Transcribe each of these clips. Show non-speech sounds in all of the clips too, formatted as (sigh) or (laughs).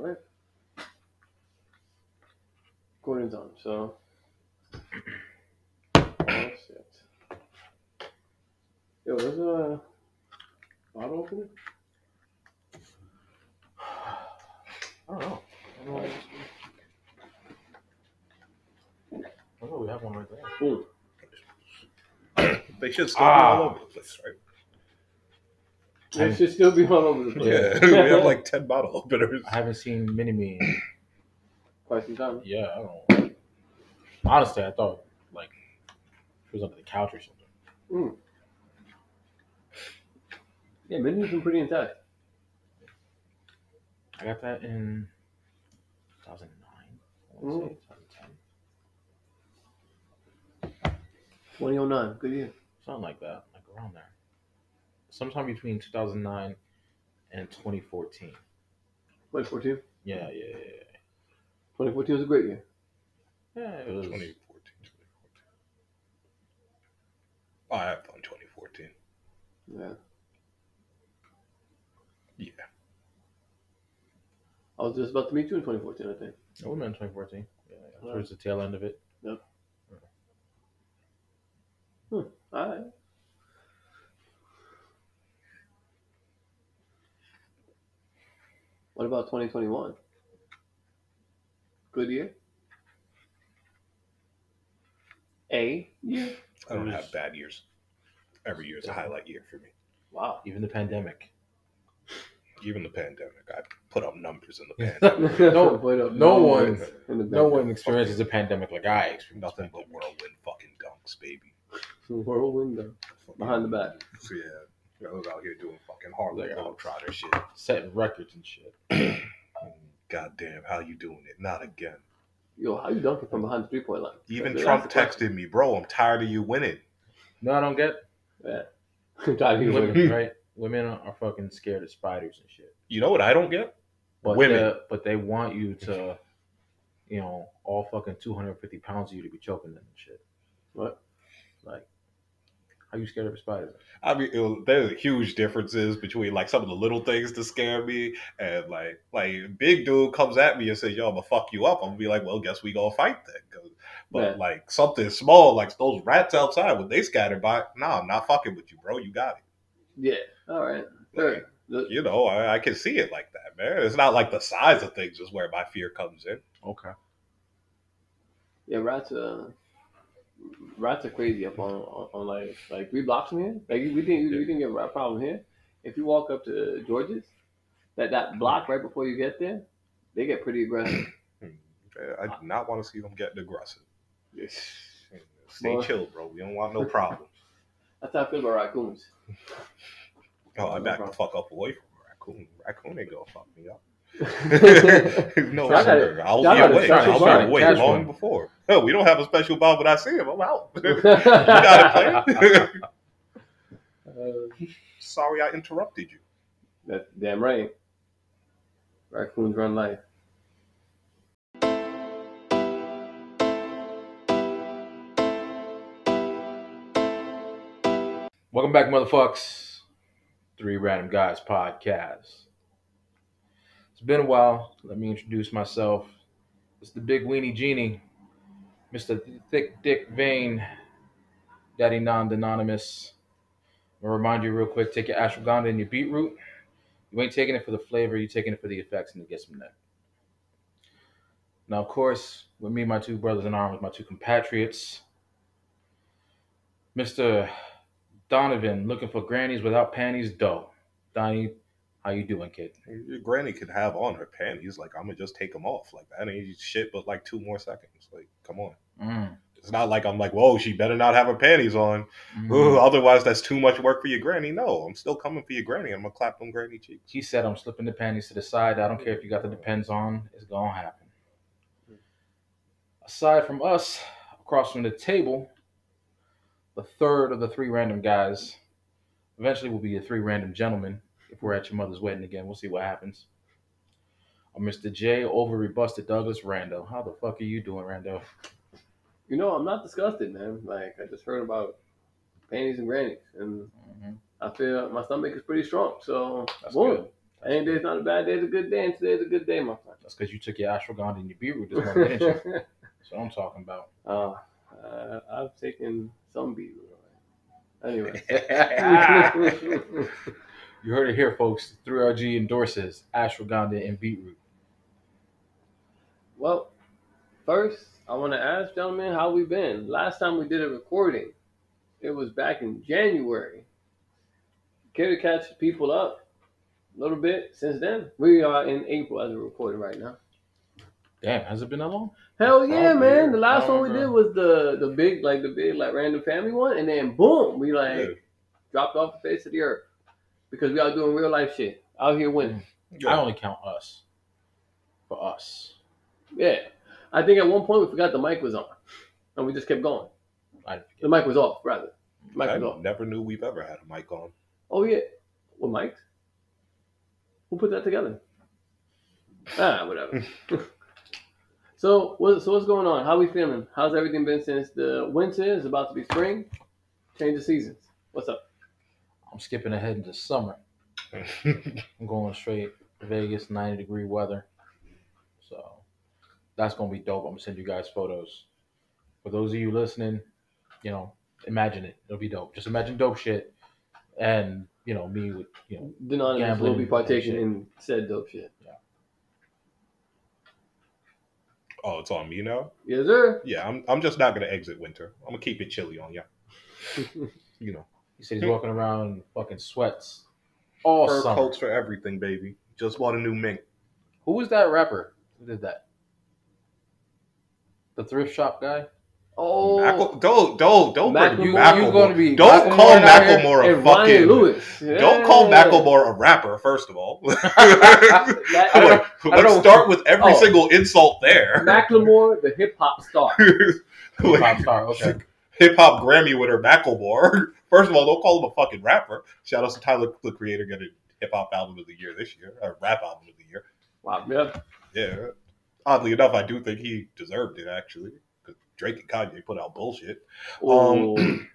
All right. According time. So. Oh, shit. Yo, there's a bottle opener. (sighs) I don't know. I don't know. I know we have one right there. Boom. They should still Ah. be all over the place, right? It should still be all over the place. (laughs) Yeah, (laughs) we have like ten bottle openers. I haven't seen Mini Me. quite some time. Yeah, I don't know. Honestly, I thought like she was under the couch or something. Hmm. Yeah, Minnie's been pretty intact. I got that in 2009. I want to hmm. say 2010. 2009. Good year. Something like that, like around there. Sometime between 2009 and 2014. 2014. Yeah, yeah, yeah. 2014 was a great year. Yeah, Yeah, it was. 2014, 2014. Oh, I have fun 2014. Yeah. Yeah. I was just about to meet you in 2014, I think. Oh, we met in 2014. Yeah, yeah. Right. towards the tail end of it. Yep. Hmm. All right. What about 2021? Good year? A year? I don't have bad years. Every year is a highlight year for me. Wow. Even the pandemic. Even the pandemic, I put up numbers in the pandemic. (laughs) No- Put up no one- in the No one experiences a pandemic like I experienced. Nothing but whirlwind fucking dunks, baby. Whirlwind though, behind the back. Yeah, I was out here doing fucking Harlem Like. Globetrotter shit. Setting records and shit. (clears throat) Um, God damn, how you doing it? Not again. Yo, how you dunking from behind the three point line? Even That's Trump texted me, bro. I'm tired of you winning. No, I don't get. Yeah. (laughs) Tired of you winning. Right? Women are, are fucking scared of spiders and shit. You know what I don't get? But Women. but they want you to, you know, all fucking 250 pounds of you to be choking them and shit. What? Like, how you scared of spiders? I mean, was, there's huge differences between like some of the little things to scare me, and like like big dude comes at me and says, "Yo, I'm gonna fuck you up." I'm gonna be like, "Well, guess we gonna fight then." But Yeah. like something small, like those rats outside when they scatter by, nah, I'm not fucking with you, bro. You got it. Yeah. All right. The- You know, I, I can see it like that, man. It's not like the size of things is where my fear comes in. Okay. Yeah, rats. Uh, rats are crazy up on, on, on like like three blocks from here. Like we didn't we didn't get a rat problem here. If you walk up to George's, that that block right before you get there, they get pretty aggressive. (clears throat) Mm, I do not want to see them getting aggressive. Yes. Mm, stay Boy. chill, bro. We don't want no (laughs) problems. That's how I feel about raccoons. Oh, I No back the fuck up away from raccoon. Raccoon ain't gonna fuck me up. (laughs) (laughs) no, Y'all sir. gotta- I'll be away. I'll be away long before. No, we don't have a special bond but I see him. I'm out. (laughs) you got. Uh, (laughs) (laughs) Sorry, I interrupted you. that's damn right. Raccoons run life. Welcome back, motherfucks. Three Random Guys podcast. It's been a while. Let me introduce myself. It's the Big Weenie Genie, Mr. Thick Dick Vane, Daddy Non Anonymous. I'm gonna remind you real quick: take your ashwagandha and your beetroot. You ain't taking it for the flavor. You're taking it for the effects and to get some neck. Now, of course, with me, my two brothers in arms, my two compatriots, Mr. Donovan looking for grannies without panties. Dough. Donnie, how you doing, kid? Your granny could have on her panties. Like I'm gonna just take them off. Like that ain't shit, but like two more seconds. Like come on. Mm. It's not like I'm like, whoa, she better not have her panties on. Mm. Ooh, otherwise, that's too much work for your granny. No, I'm still coming for your granny. I'm gonna clap them granny cheeks. He said, "I'm slipping the panties to the side. I don't care if you got the depends on. It's gonna happen." Aside from us, across from the table, the third of the three random guys. Eventually, will be the three random gentlemen. If we're at your mother's wedding again, we'll see what happens. Mr. J. Over Douglas Rando. How the fuck are you doing, Rando? You know, I'm not disgusted, man. Like I just heard about panties and grannies, and Mhm. I feel my stomach is pretty strong. So That's boom. good. Any day's not a bad day. It's a good day, and today's a good day, my friend. That's because you took your ashwagandha and your beetroot this morning, didn't you? friend. (laughs) That's what I'm talking about. uh, uh, I've taken some beetroot. Anyway. (laughs) (laughs) You heard it here, folks. 3RG endorses ashwagandha and beetroot. well, first, I want to ask, gentlemen, how we been. Last time we did a recording, it was back in January. Care to catch people up a little bit since then? We are in April as we're recording right now. Damn, has it been that long? Hell yeah, Probably, man! yeah. The last one we don't did was the the big like the big like random family one, and then boom, we like Yeah. dropped off the face of the earth because we out doing real life shit out here winning. Mm. I only count us. For us. Yeah, I think at one point we forgot the mic was on, and we just kept going. I The mic was off, rather. The mic I was off. never knew we've ever had a mic on. Oh yeah, what mics? Who put that together? Ah, whatever. (laughs) (laughs) so, what, so what's going on? How we feeling? How's everything been since the winter is about to be spring? Change of seasons. What's up? I'm skipping ahead into summer. (laughs) I'm going straight Vegas, 90 degree weather. So that's gonna be dope. I'm gonna send you guys photos. For those of you listening, you know, imagine it. It'll be dope. Just imagine dope shit. And, you know, me with you know Denonymous Gambling will be and partaking in said dope shit. Yeah. Oh, it's on me now. Yes, sir. Yeah, I'm. I'm just not gonna exit winter. I'm gonna keep it chilly on ya. (laughs) You know, he said he's walking around in fucking sweats all fur summer. coats for everything, baby. Just bought a new mink. Who was that rapper? Who did that? The thrift shop guy? Oh, Mackle- don't don't don't bring Macklemore. You, Macklemore. you gonna be don't Macklemore call? Macklemore a and Ryan fucking. Lewis. Don't call Macklemore a rapper. First of all, That- (laughs) (laughs) I don't know- I don't let's know. start with every Oh. single insult there. Macklemore, the hip hop star. (laughs) Pop star, okay. Hip hop Grammy winner Macklemore. First of all, don't call him a fucking rapper. Shout out to Tyler the Creator getting hip hop album of the year this year, or rap album of the year. Wow, yeah. Yeah. Oddly enough, I do think he deserved it actually. Because Drake and Kanye put out bullshit. Oh. And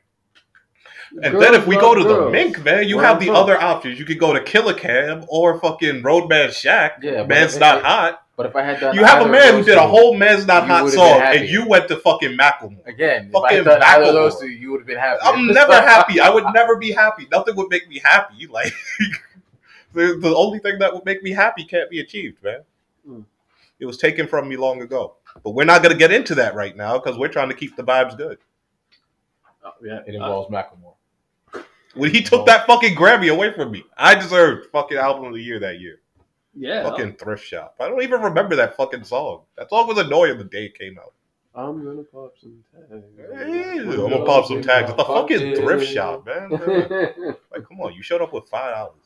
Girls then if we go to girls. the Mink, man, you have the other options. You could go to Killa Cam or fucking Roadman Shaq. Yeah, Man's Not Hot. But if I had done You have a man who did a whole Man's Not Hot song, and you went to fucking Macklemore. Again, if I Fucking had done those Macklemore. two, you would have been happy. I'm (laughs) never happy. I would never be happy. Nothing would make me happy. (laughs) Like (laughs) the, the only thing that would make me happy can't be achieved, man. Hmm. It was taken from me long ago. But we're not going to get into that right now because we're trying to keep the vibes good. Oh, yeah. It uh, involves Macklemore. When he took that fucking Grammy away from me, I deserved fucking album of the year that year. yeah. Fucking thrift shop. I don't even remember that fucking song. That song was annoying the day it came out. I'm gonna pop some tags. Hey, I'm gonna pop some tags at the fucking thrift shop, man. (laughs) Like, come on, you showed up with five dollars.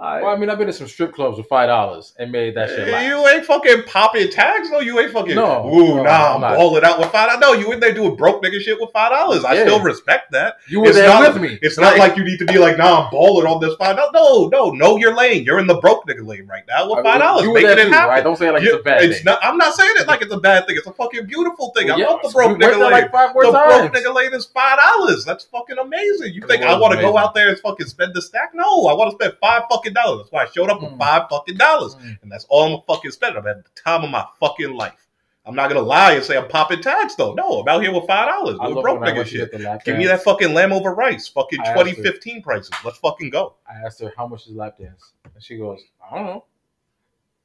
I, Well, I mean, I've been to some strip clubs with five dollars and made that shit last. You ain't fucking popping tags, no. You ain't fucking. No, Ooh, no, nah, I'm I'm balling out with five. No, you in there doing broke nigga shit with five dollars. I Yeah. still respect that. You were It's there not- with me. It's not like you need to be like, nah, I'm balling on this five. No, no, no, know your lane. You're in the broke nigga lane right now with five dollars. You were Making there it too, happen. right? Don't say it like You- it's a bad it's thing. not. I'm not saying it like it's a bad thing. It's a fucking beautiful thing. I Yeah, love the broke went nigga lane. like five more the times. broke nigga lane is five dollars. That's fucking amazing. You think I want to go out there and fucking spend the stack? No, I want to spend five fucking dollars. That's why I showed up with Mm. five fucking dollars, Mm. and that's all I'm fucking spending. I'm at the time of my fucking life. I'm not gonna lie and say I'm popping tags though. No, I'm out here with five dollars I doing broke nigga shit. get the lap Give me that fucking lamb over rice, fucking I asked 2015 prices. Let's fucking go. I asked her how much is lap dance, and she goes, "I don't know."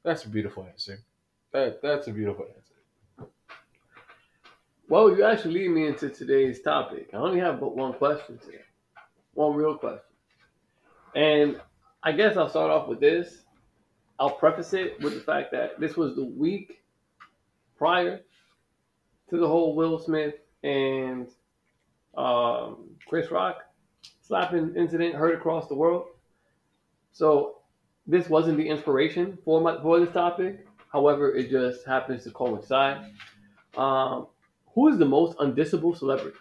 That's a beautiful answer. That that's a beautiful answer. well, you actually lead me into today's topic. I only have but one question today, one real question, and I guess I'll start off with this. I'll preface it with the fact that this was the week prior to the whole Will Smith and um, Chris Rock slapping incident heard across the world. So this wasn't the inspiration for my for this topic. However, it just happens to coincide. Um, who is the most undissable celebrity?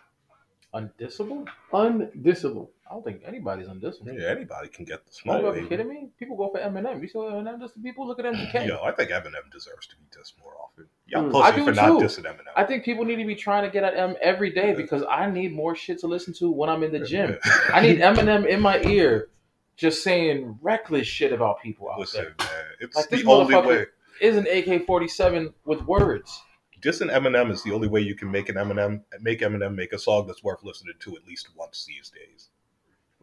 Undissable? Undissable. I don't think anybody's undissable. Yeah, anybody can get the Are smoke. you ever baby. kidding me? People go for Eminem. You saw Eminem just people look at MGK. Yo, I think Eminem deserves to be dissed more often. Y'all Mm. I do for not too. dissing Eminem. I think people need to be trying to get at M every day because I need more shit to listen to when I'm in the gym. (laughs) I need Eminem in my ear just saying reckless shit about people out Listen, there. man, it's Like, the this only way. Is an AK forty seven with words. Dissing Eminem is the only way you can make an Eminem make Eminem make a song that's worth listening to at least once these days.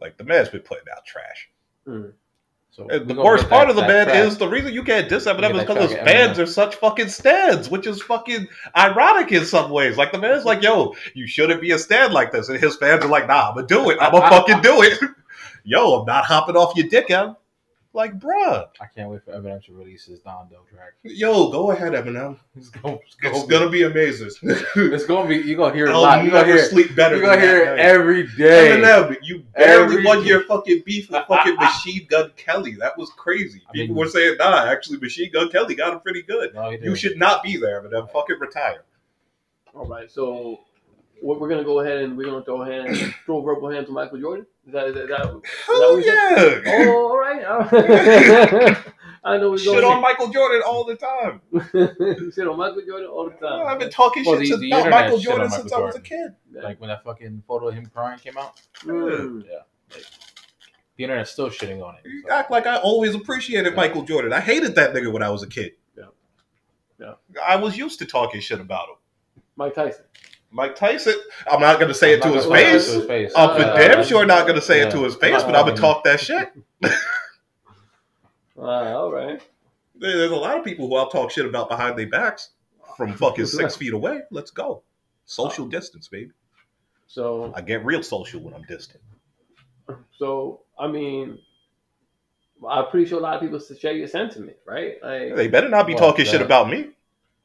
Like the man's been putting out trash. Hmm. So the worst part that- of the that man track. is the reason you can't diss Eminem is because his track fans are such fucking stands, which is fucking ironic in some ways. Like the man's like, "Yo, you shouldn't be a stand like this," and his fans are like, "Nah, I'm gonna do it. I'm gonna fucking do it." (laughs) Yo, I'm not hopping off your dick, Em. Like, bruh, I can't wait for Eminem to release his Dondo track. yo, go ahead, Eminem. It's gonna, it's It's gonna, gonna be amazing. (laughs) it's gonna be. You gonna hear it a I'll lot. You never gonna hear. sleep better. You gonna than hear that it night. every day. Eminem, you barely Every won day. your fucking beef with fucking (laughs) Machine Gun Kelly. That was crazy. I People mean- were saying, nah, actually, Machine Gun Kelly got him pretty good. No, he You didn't. should not be there, Eminem. Fucking retire. All right, so what we're gonna go ahead and we're gonna throw a hand, (coughs) throw verbal hand to Michael Jordan. Is that is that? Is that, is that Hell what you said? yeah. Oh, all right. all (laughs) right. (laughs) I know we're Shit going on Michael Jordan all the time. (laughs) shit on Michael Jordan all the time. I've been talking Well, shit the- since the about Michael Jordan Michael since I was a Jordan. kid. like when that fucking photo of him crying came out. Mm. Yeah, like, the internet's still shitting on it. You so. act like I always appreciated Michael Jordan. I hated that nigga when I was a kid. Yeah. Yeah. I was used to talking shit about him. Mike Tyson. Mike Tyson, I'm not gonna say it to I'm his gonna say face. to his face. I'm for Uh, damn sure not gonna say yeah. it to his face, but I'm gonna gonna- talk that shit. Uh, (laughs) all right. There's a lot of people who I'll talk shit about behind their backs from fucking (laughs) six feet away. Let's go. Social distance, baby. So, I get real social when I'm distant. so I mean, I'm pretty sure a lot of people share your sentiment, right? Like, They better not be Well, talking shit about me.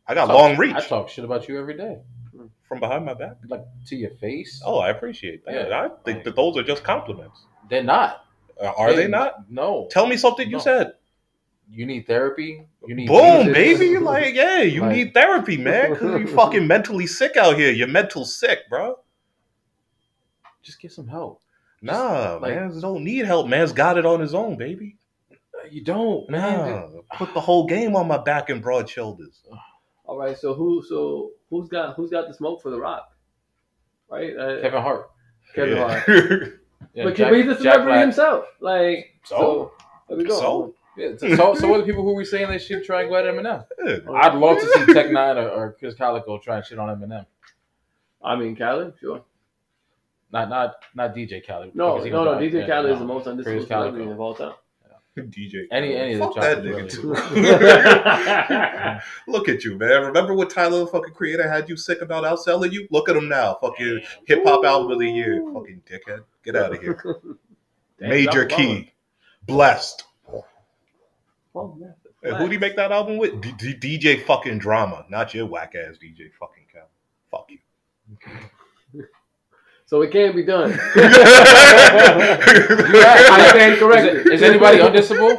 I got talk- long reach I talk shit about you every day, from behind my back. like to your face. Oh, I appreciate that. Yeah. I think that those are just compliments. They're not. Uh, are they They- not? No. Tell me something you said. You need therapy. You need Boom, Jesus. baby. Like, yeah, you Like- need therapy, man. Because you (laughs) fucking mentally sick out here. You're mental sick, bro. Just get some help. Nah, like- man. Don't need help. Man's got it on his own, baby. You don't, man. Nah. Put the whole game on my back and broad shoulders. All right. So who? So who's got who's got the smoke for the Rock? Right. Uh, Kevin Hart. Kevin Yeah. Hart. (laughs) Yeah, but Jack- he's a Jack celebrity himself. Like So? so. There we go. So? Yeah, so, so, so what are the people who were saying they should try and go at Eminem? Yeah. I'd love to see (laughs) Tech N9ne or, or Chris Calico try and shit on Eminem. I mean, Khaled, sure. Not not not DJ Khaled. No, no, no. DJ Yeah, Khaled no. is the most Chris undisclosed Calico. celebrity of all time. DJ. Any- any of the Fuck that nigga too. (laughs) Look at you, man. Remember what Tyler the fucking creator had you sick about outselling you? Look at him now. Fucking hip hop album of the year. Fucking dickhead. Get out of here. (laughs) Damn, Major key. Blessed. Oh, man. Hey, who do you make that album with? D- D- DJ fucking drama, not your whack ass DJ fucking cow. Fuck you. So it can't be done. (laughs) I I stand corrected. Is, is anybody undissable?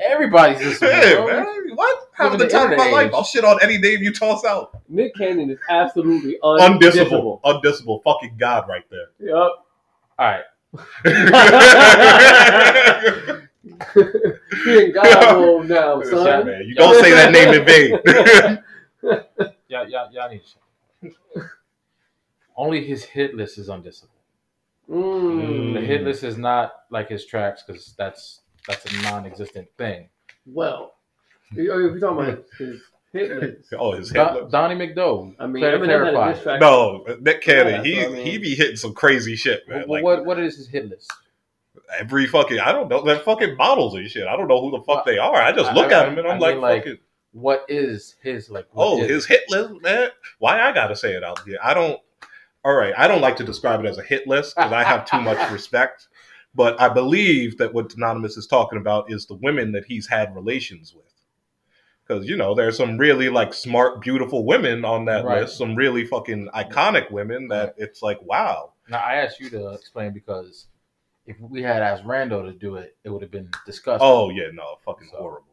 Everybody's dissable. Hey, man, what? Having in the the time of my internet life. I'll shit on any name you toss out. Nick Cannon is absolutely Undissable. undissable. Undissable. Fucking God right there. Yep. All right. (laughs) He in God mode now, Yeah, son. man, you don't say that name in vain. (laughs) Yeah, yeah, yeah. I need to. Only his hit list is undisciplined. Mm. The hit list is not like his tracks because that's that's a non-existent thing. Well, if you're talking about (laughs) his hit list, oh, his hit Don, list. Donnie McDowell. I mean, Clar- Eminem had a diss track. No, Nick Cannon, Yeah, he I mean. he be hitting some crazy shit, man. What, Like what what is his hit list? every fucking I don't know, they're fucking models and shit. I don't know who the fuck Well, they are. I just I- look I- at them and I I'm like, mean, like, fucking. What is his like? what Oh, is- his hit list, man. Why I gotta say it out here? I don't. All right, I don't like to describe it as a hit list because I have too much (laughs) respect. But I believe that what Anonymous is talking about is the women that he's had relations with. Because you know, there's some really like smart, beautiful women on that Right. list. Some really fucking iconic women that it's like, wow. Now I asked you to explain because if we had asked Rando to do it, it would have been disgusting. Oh yeah, no, fucking So- horrible.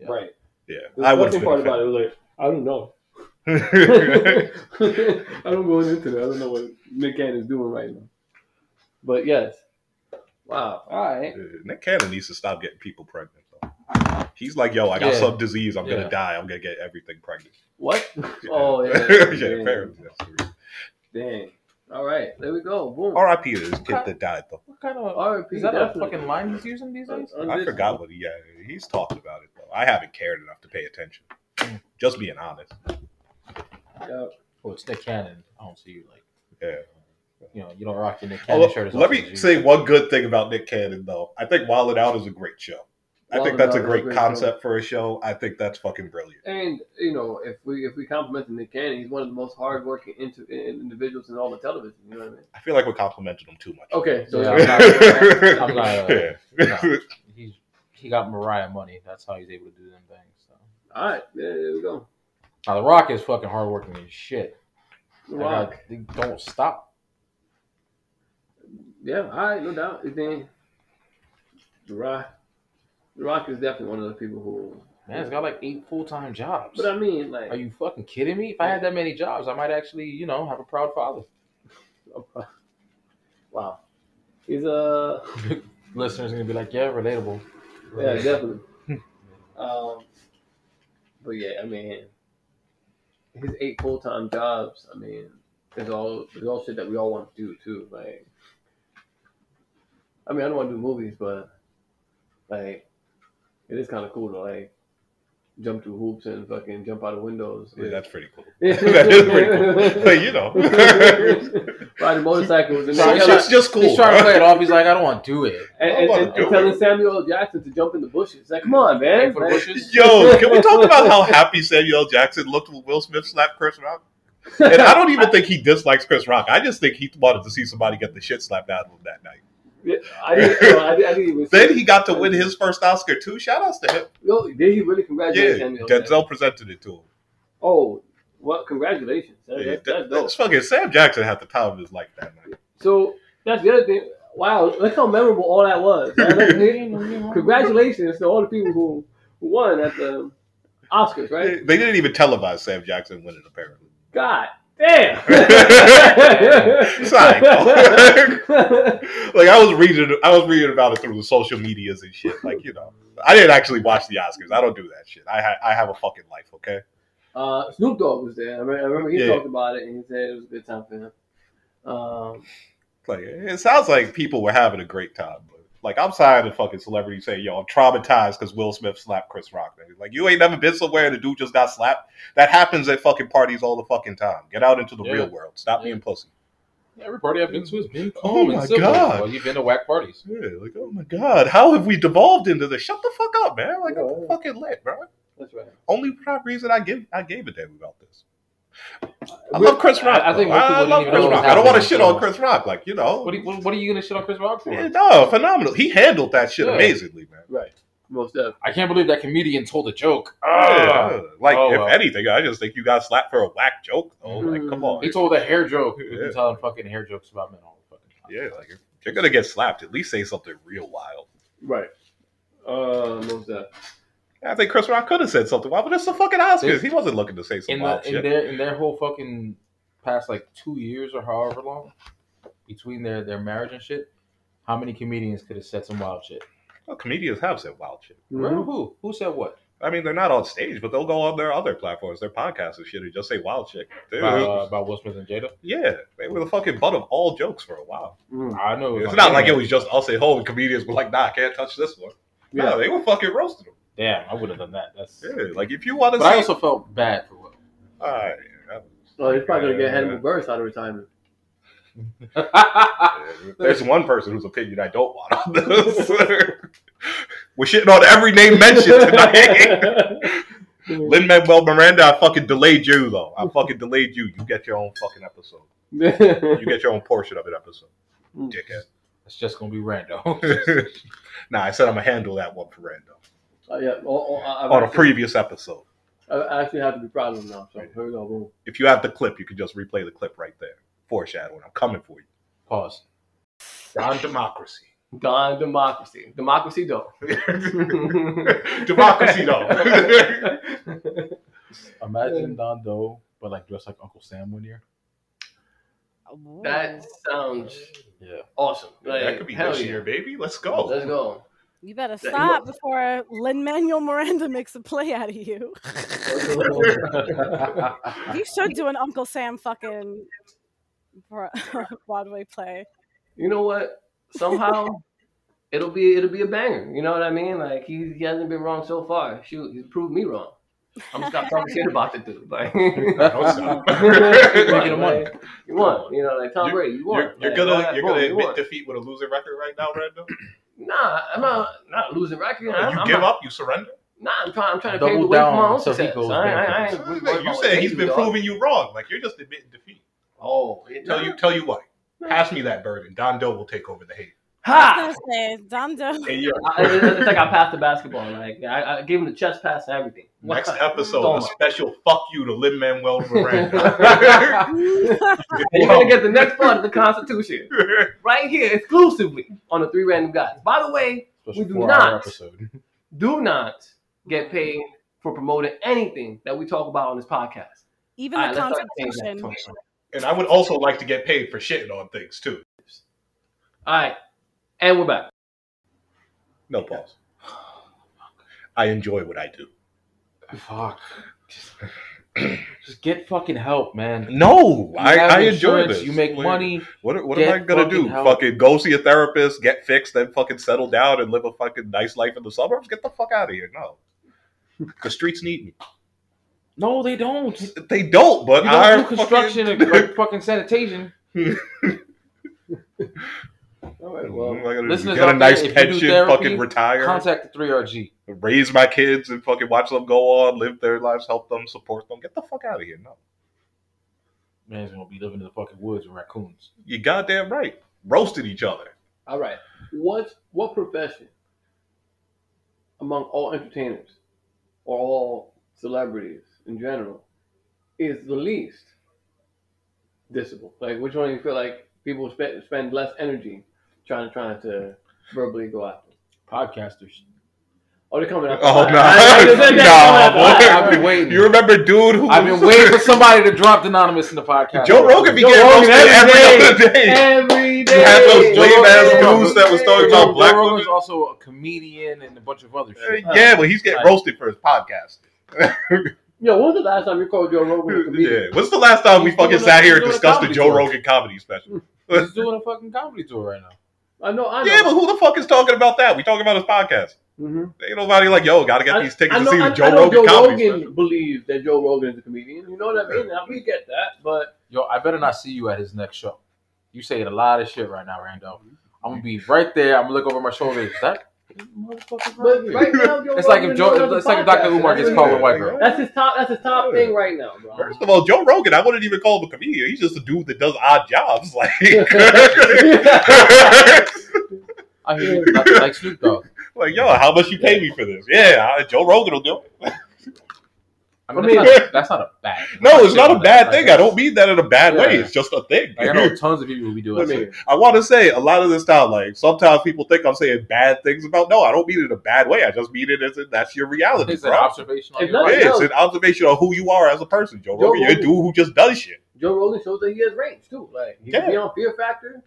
Yeah. Right. Yeah, The I would disgusting part about it was like, I don't know. Have (laughs) I don't go into that. I don't know what Nick Cannon is doing right now. But yes. Wow. All right. Nick Cannon needs to stop getting people pregnant. Though. He's like, yo, I got Yeah. some disease. I'm Yeah. gonna die. I'm gonna get everything pregnant. What? (laughs) Oh yeah. (laughs) yeah, Dang. apparently that's the reason. Dang. All right, there we go. Boom. R.I.P. to this kid that died though. What kind of R.I.P. is that definitely. a fucking line he's using these days? Un- I unvisible. forgot what he. Yeah, he's talked about it though. I haven't cared enough to pay attention. Hmm. Just being honest. Yeah. Well, it's Nick Cannon. I don't see you like Yeah. you know you don't rock your Nick Cannon shirt. as let often as me you- say one good thing about Nick Cannon though. I think Wild 'N Out is a great show. I think that's a Out is a great great concept for a show. I think that's fucking brilliant. And you know, if we if we compliment Nick Cannon, he's one of the most hardworking into, individuals in all the television. You know what I mean? I feel like we're complimenting him too much. Okay, so Yeah, yeah. I'm not- I'm not, uh, Yeah. no. he's he got Mariah money. That's how he's able to do them things. So. all right, yeah, there we go. Now the Rock is fucking hardworking as shit. The Rock. they don't stop. Yeah, all right, no doubt. I think The Rock. The Rock is definitely one of those people who. Man, he's got like eight full time jobs. But I mean, like, Are you fucking kidding me? If I had that many jobs, I might actually, you know, have a proud father. (laughs) wow, he's uh, (laughs) Listeners are gonna be like, yeah, relatable. yeah, definitely. (laughs) um, but yeah, I mean, his eight full time jobs. I mean, is all is all shit that we all want to do too. Like, I mean, I don't want to do movies, but like, it is kind of cool to like jump through hoops and fucking jump out of windows. Yeah, that's pretty cool. (laughs) (laughs) That is pretty cool. But, you know. (laughs) riding motorcycles and, So and, he's it's just cool. He's trying to play it off. He's like, I don't want to do it. and, I and, wanna and do telling it. Samuel L. Jackson to jump in the bushes. Like, come on, man. For the Like- bushes? Yo, can we talk about how happy Samuel L. Jackson looked when Will Smith slapped Chris Rock? And I don't even think he dislikes Chris Rock. I just think he wanted to see somebody get the shit slapped out of him that night. Yeah, I didn't, no, I, I didn't even. (laughs) Then he got to win his first Oscar too. Shout outs to him. Yo, did he really congratulate Yeah, Samuel? Jackson? Denzel presented it to him. Oh, well, congratulations. That, Yeah, that's, that's dope. that's fucking Sam Jackson had the time of his life that night. So that's the other thing. Wow, look how memorable all that was. (laughs) Congratulations to all the people who, who won at the Oscars, right? They didn't even televise Sam Jackson winning apparently. God damn. (laughs) Sorry. like I was reading, I was reading about it through the social medias and shit. Like you know, I didn't actually watch the Oscars. I don't do that shit. I ha- I have a fucking life. Okay. Uh, Snoop Dogg was there. I remember, I remember he Yeah. talked about it and he said it was a good time for him. Um, Like it sounds like people were having a great time. But like I'm tired of fucking celebrities saying, "Yo, I'm traumatized because Will Smith slapped Chris Rock." Man. Like you ain't never been somewhere and the dude just got slapped. That happens at fucking parties all the fucking time. Get out into the Yeah. real world. Stop Yeah. being pussy. Every party I've been to has been oh calm Oh and my. God. Well, you've been to whack parties. Yeah, like oh my god, how have we devolved into this? Shut the fuck up, man. Like Yeah, I'm fucking lit, bro. that's right. Only reason I give I gave a damn about this. I love Chris Rock. I- I think though. most people I, love Chris Rock. I don't want to happening shit on Chris Rock, like you know. What, are you, what, what are you gonna shit on Chris Rock for? Yeah, no, phenomenal. He handled that shit Yeah. amazingly, man. Right. Most definitely. I can't believe that comedian told a joke. Yeah. Like, Oh, if well. anything, I just think you got slapped for a whack joke. Though. Like, come on. He told a hair joke. We've Yeah. been telling fucking hair jokes about men all the fucking time. Yeah, like if you're gonna get slapped, at least say something real wild. Right. Uh, most definitely. I think Chris Rock could have said something wild, but it's the fucking Oscars. This- He wasn't looking to say some in wild the in their in their whole fucking past like two years or however long between their their marriage and shit, how many comedians could have said some wild shit? Well, comedians have said wild shit. Remember who? Who said what? I mean, they're not on stage, but they'll go on their other platforms, their podcasts and shit, and just say wild shit. Dude, About, uh, about Will Smith and Jada. yeah, they were the fucking butt of all jokes for a while. Mm. I know It's on not like it was just us at home and comedians were like, nah, I can't touch this one. Yeah. No, they were fucking roasting them. Damn, I would have done that. That's. Yeah, like if you want to But I also felt bad for Will. Alright, that Oh, he's probably gonna get Yeah. Hannibal Buress out of retirement. (laughs) There's one person whose opinion I don't want on this. (laughs) We're shitting on every name mentioned tonight. (laughs) Lin Manuel Miranda, I fucking delayed you though. I fucking delayed you. You get your own fucking episode. You get your own portion of an episode, dickhead. it's just gonna be random. nah, I said I'm gonna handle that one for random Uh, yeah. I, I've on a previous episode. I I actually have to be proud of him now. So here we go. Boom. If you have the clip, you can just replay the clip right there. Foreshadowing. I'm coming for you. Pause. On democracy. Don Democracy. Democracy though. (laughs) (laughs) democracy though. (laughs) Imagine Don Doe, but like dressed like Uncle Sam one year. that sounds Yeah. awesome. Like, that could be hell this yeah. year, baby. Let's go. Let's go. You better stop before Lin Manuel Miranda (laughs) makes a play out of you. (laughs) You should do an Uncle Sam fucking (laughs) Broadway play. You know what? Somehow it'll be it'll be a banger. You know what I mean? Like he, he hasn't been wrong so far. Shoot, he's proved me wrong. I'm gonna stop talking shit about the dude. Like, Don't stop. Making him money. like, you won. You know, like Tom You're- Brady, you won. You're, you're Like, gonna all you're boom, gonna you admit won. defeat with a losing record right now, Randall. (clears throat) Nah, I'm not not losing record. You I'm, I'm give not, up, you surrender. Nah, I'm trying. I'm trying to Double pave the way for my own so he success. goes I, ain't- I, I ain't bankrupt. you about said what he's they been dog. proving you wrong. Like you're just admitting defeat. Oh, Tell you tell you what. Pass me that burden. Don Doe will take over the hate. I Ha! was say Dondo. Hey, yo, It's it's like I passed the basketball. Like I, I gave him the chest pass and everything. next What? (laughs) episode, Oh a my- special fuck you to Lin Manuel (laughs) Miranda. (laughs) You're gonna get the next part of the Constitution right here, exclusively on the Three Random Guys. By the way, Special We do not. episode. do not get paid for promoting anything that we talk about on this podcast. Even All right, the let's start changing that Constitution. and I would also like to get paid for shitting on things too. All right, and we're back. No pause. I enjoy what I do. Fuck. Just, just get fucking help, man. No, I, I enjoy this. You make money. What, what am I gonna fucking do? help. Fucking go see a therapist, get fixed, then fucking settle down and live a fucking nice life in the suburbs? Get the fuck out of here! No, the streets need me. No, they don't. They don't, but You don't do construction fucking... or (laughs) fucking sanitation. (laughs) All right, Well, well, I gotta listeners get a out there, nice if you do pension, therapy, fucking retire, Contact the 3RG. raise my kids, and fucking watch them go on, live their lives, help them, support them. Get the fuck out of here! No, Man's gonna be living in the fucking woods with raccoons. you goddamn right. Roasted each other. all right. What what profession among all entertainers or all celebrities in general is the least dissable? Like, which one do you feel like people spend spend less energy trying to trying to verbally go after? Podcasters. Oh, they're coming after. Oh no, I- I- no. I've been waiting. You remember, dude? Who I've been waiting for (laughs) somebody to drop anonymous in the podcast. Joe Rogan be Joe getting roasted every every day. other day. Every day. You had those lame ass Rogan- news that was talking Joe, about black Joe Rogan's also a comedian and a bunch of other shit. Uh, yeah, but he's getting Right. roasted for his podcast. (laughs) Yo, when was the last time you called Joe Rogan a comedian? Yeah. When's the last time we fucking sat a- here and discussed the Joe. Rogan comedy special? He's (laughs) doing a fucking comedy tour right now. I know, I know. Yeah, but who the fuck is talking about that? We talking about his podcast. hmm Ain't nobody like, yo, gotta get I- these tickets I to know, see the Joe I know Rogan Joe comedy Rogan special. believes that Joe Rogan is a comedian. You know what I mean? Now, we get that, but Yo, I better not see you at his next show. You saying a lot of shit right now, Rando. I'm gonna be right there. I'm gonna look over my shoulder. Is that motherfucker but right now, Joe It's like if Joe, is it's like if Dr. Umar gets what called he- a white girl. That's his top. That's his top Yeah. thing right now, bro. First of all, Joe Rogan, I wouldn't even call him a comedian. He's just a dude that does odd jobs. (laughs) Like, (laughs) I hear you, like, like Snoop Dogg. like, yo, how much you pay me for this? Yeah, uh, Joe Rogan will do it. (laughs) I mean, I mean- that's, not, that's not a bad. (laughs) No, it's not a Like, bad like, thing. I don't mean that in a bad way. It's just a thing. Like, I know tons of people who be doing I that. mean, I want to say a lot of this time, like sometimes people think I'm saying bad things about. No, I don't mean it in a bad way. I just mean it as in, that's your reality, It's an observation on It's your. Yeah, it's an observation of who you are as a person, Joe, Joe Rogan. You're a dude who just does shit. Joe Rogan shows that he has range too. Like he could Yeah. be on Fear Factor.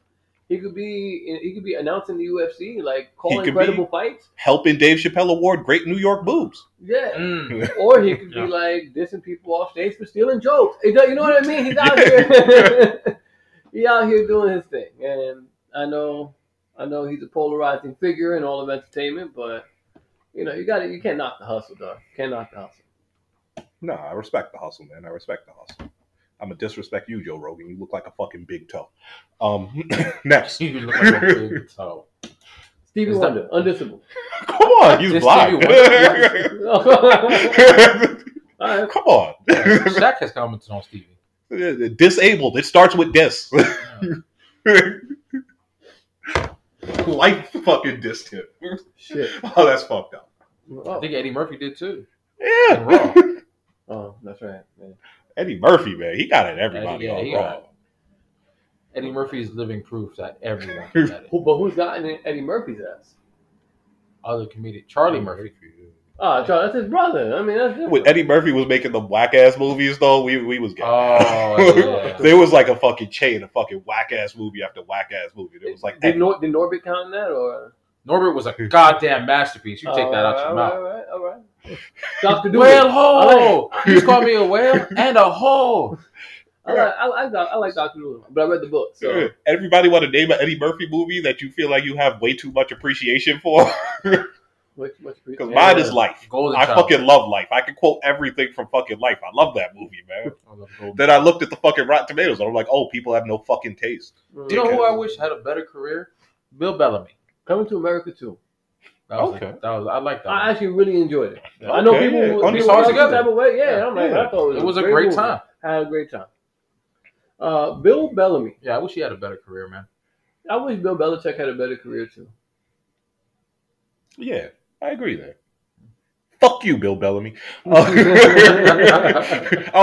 He could be. He could be announcing the UFC, like calling could be- credible fights. Helping Dave Chappelle award Great New York boobs. Yeah. Mm. (laughs) Or he could Yeah. be like dissing people off stage for stealing jokes. You know what I mean? He's out here. (laughs) he out here doing his thing, and I know, I know he's a polarizing figure in all of entertainment, but you know you got to You can't knock the hustle, dog. Can't knock the hustle. No, I respect the hustle, man. I respect the hustle. I'm gonna disrespect you, Joe Rogan. You look like a fucking big toe. Um, (clears throat) next. You look like a big toe. Stevie Wonder, undissable. Come on, he's This blind. Stevie (laughs) all right. Come on. Shaq has commented on Stevie. (laughs) Disabled. It starts with dis. Yeah. (laughs) Life fucking dissed him. Shit. Oh, that's fucked up. I think Eddie Murphy did too. Yeah. Raw. oh, that's right. Yeah. Eddie Murphy, man, he got it. Everybody Yeah, on Raw. got. Eddie Murphy is living proof that everyone (laughs) can it. Who, but who's gotten Eddie Murphy's ass? Other comedian Charlie Murphy. Oh, Charlie, that's his brother. I mean, that's different. When Eddie Murphy was making the whack ass movies, though, we we was getting. Oh, (laughs) yeah. there was like a fucking chain of fucking whack ass movie after whack ass movie. There was like did, Nor- did Norbit count in that or? Norbit was a goddamn masterpiece. You take that out your all mouth. right, All right, all right. Doctor Dolittle. Whale ho! You just called me a whale (laughs) and a hole. I like I like I like Doctor Dolittle, but I read the book. So Everybody want to name an Eddie Murphy movie that you feel like you have way too much appreciation for? much much Because mine is Life. Golden I Child. fucking love Life. I can quote everything from fucking Life. I love that movie, man. I love Then I looked at the fucking Rotten Tomatoes and I'm like, oh, people have no fucking taste. Mm. You know who I wish had a better career? Bill Bellamy. Coming to America too. That was Okay. that was I like that. I one. actually really enjoyed it. I know people, yeah. people On the saw together. some type of way. Yeah, I'm like, Yeah. I thought it was, it was a great movie. time. I had a great time. Uh, Bill Bellamy. Yeah, I wish he had a better career, man. I wish Bill Belichick had a better career too. Yeah, I agree there. Fuck you, Bill Bellamy. (laughs) (laughs) I'll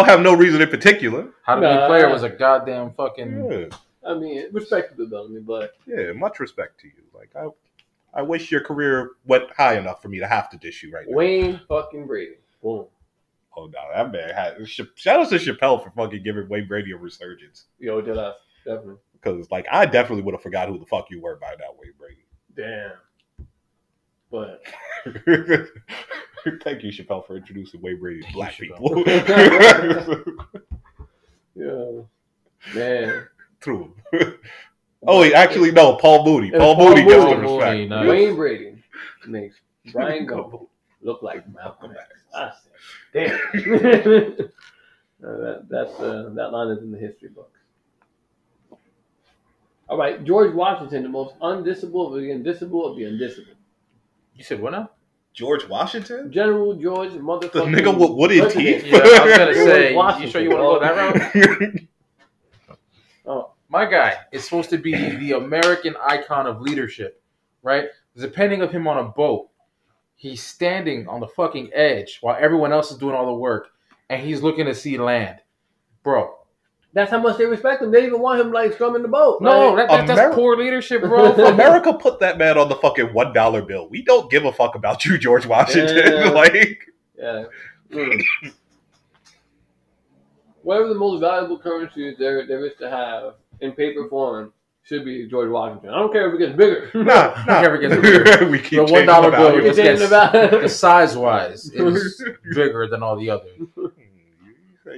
have no reason in particular. How to be Nah. a player was a goddamn fucking. Yeah, I mean, respect to Bill Bellamy, but yeah, much respect to you. Like I, I wish your career went high enough for me to have to dish you right now. Wayne fucking Brady. Boom. Oh no, that man had. Shout out to Chappelle for fucking giving Wayne Brady a resurgence. Yo, did I? Definitely. Because like I definitely would have forgot who the fuck you were by now, Wayne Brady. Damn. But (laughs) Thank you, Chappelle, for introducing Wayne Brady to black you, people. (laughs) yeah, man. True. (laughs) oh, wait, actually, no. Paul Mooney. Yeah, Paul, Paul Mooney gets the respect. Mooney, nice. Wayne Brady makes (laughs) Bryant Gumbel look like Malcolm X. I said, damn. (laughs) Uh, that that's uh, that line is in the history books. All right, George Washington, the most undisable of the indisable of the indisable. You said what now? George Washington? General George motherfucking. The nigga with wooden president. teeth? Yeah, I was gonna George say. You Washington, sure you want to go that route? My guy is supposed to be the American icon of leadership, right? There's a painting of him on a boat. He's standing on the fucking edge while everyone else is doing all the work, and he's looking to see land, bro. that's how much they respect him. They even want him like strumming the boat. No, Like, that, that, that's Ameri- poor leadership, bro. (laughs) America put that man on the fucking one dollar bill. We don't give a fuck about you, George Washington. Yeah. (laughs) like, Yeah. Mm. Whatever the most valuable currency there there is to have in paper form should be George Washington. I don't care if it gets bigger. nah, (laughs) nah. Never gets (laughs) bigger. we keep The $1 bill value. It's just gets- the the size wise is (laughs) bigger than all the others. You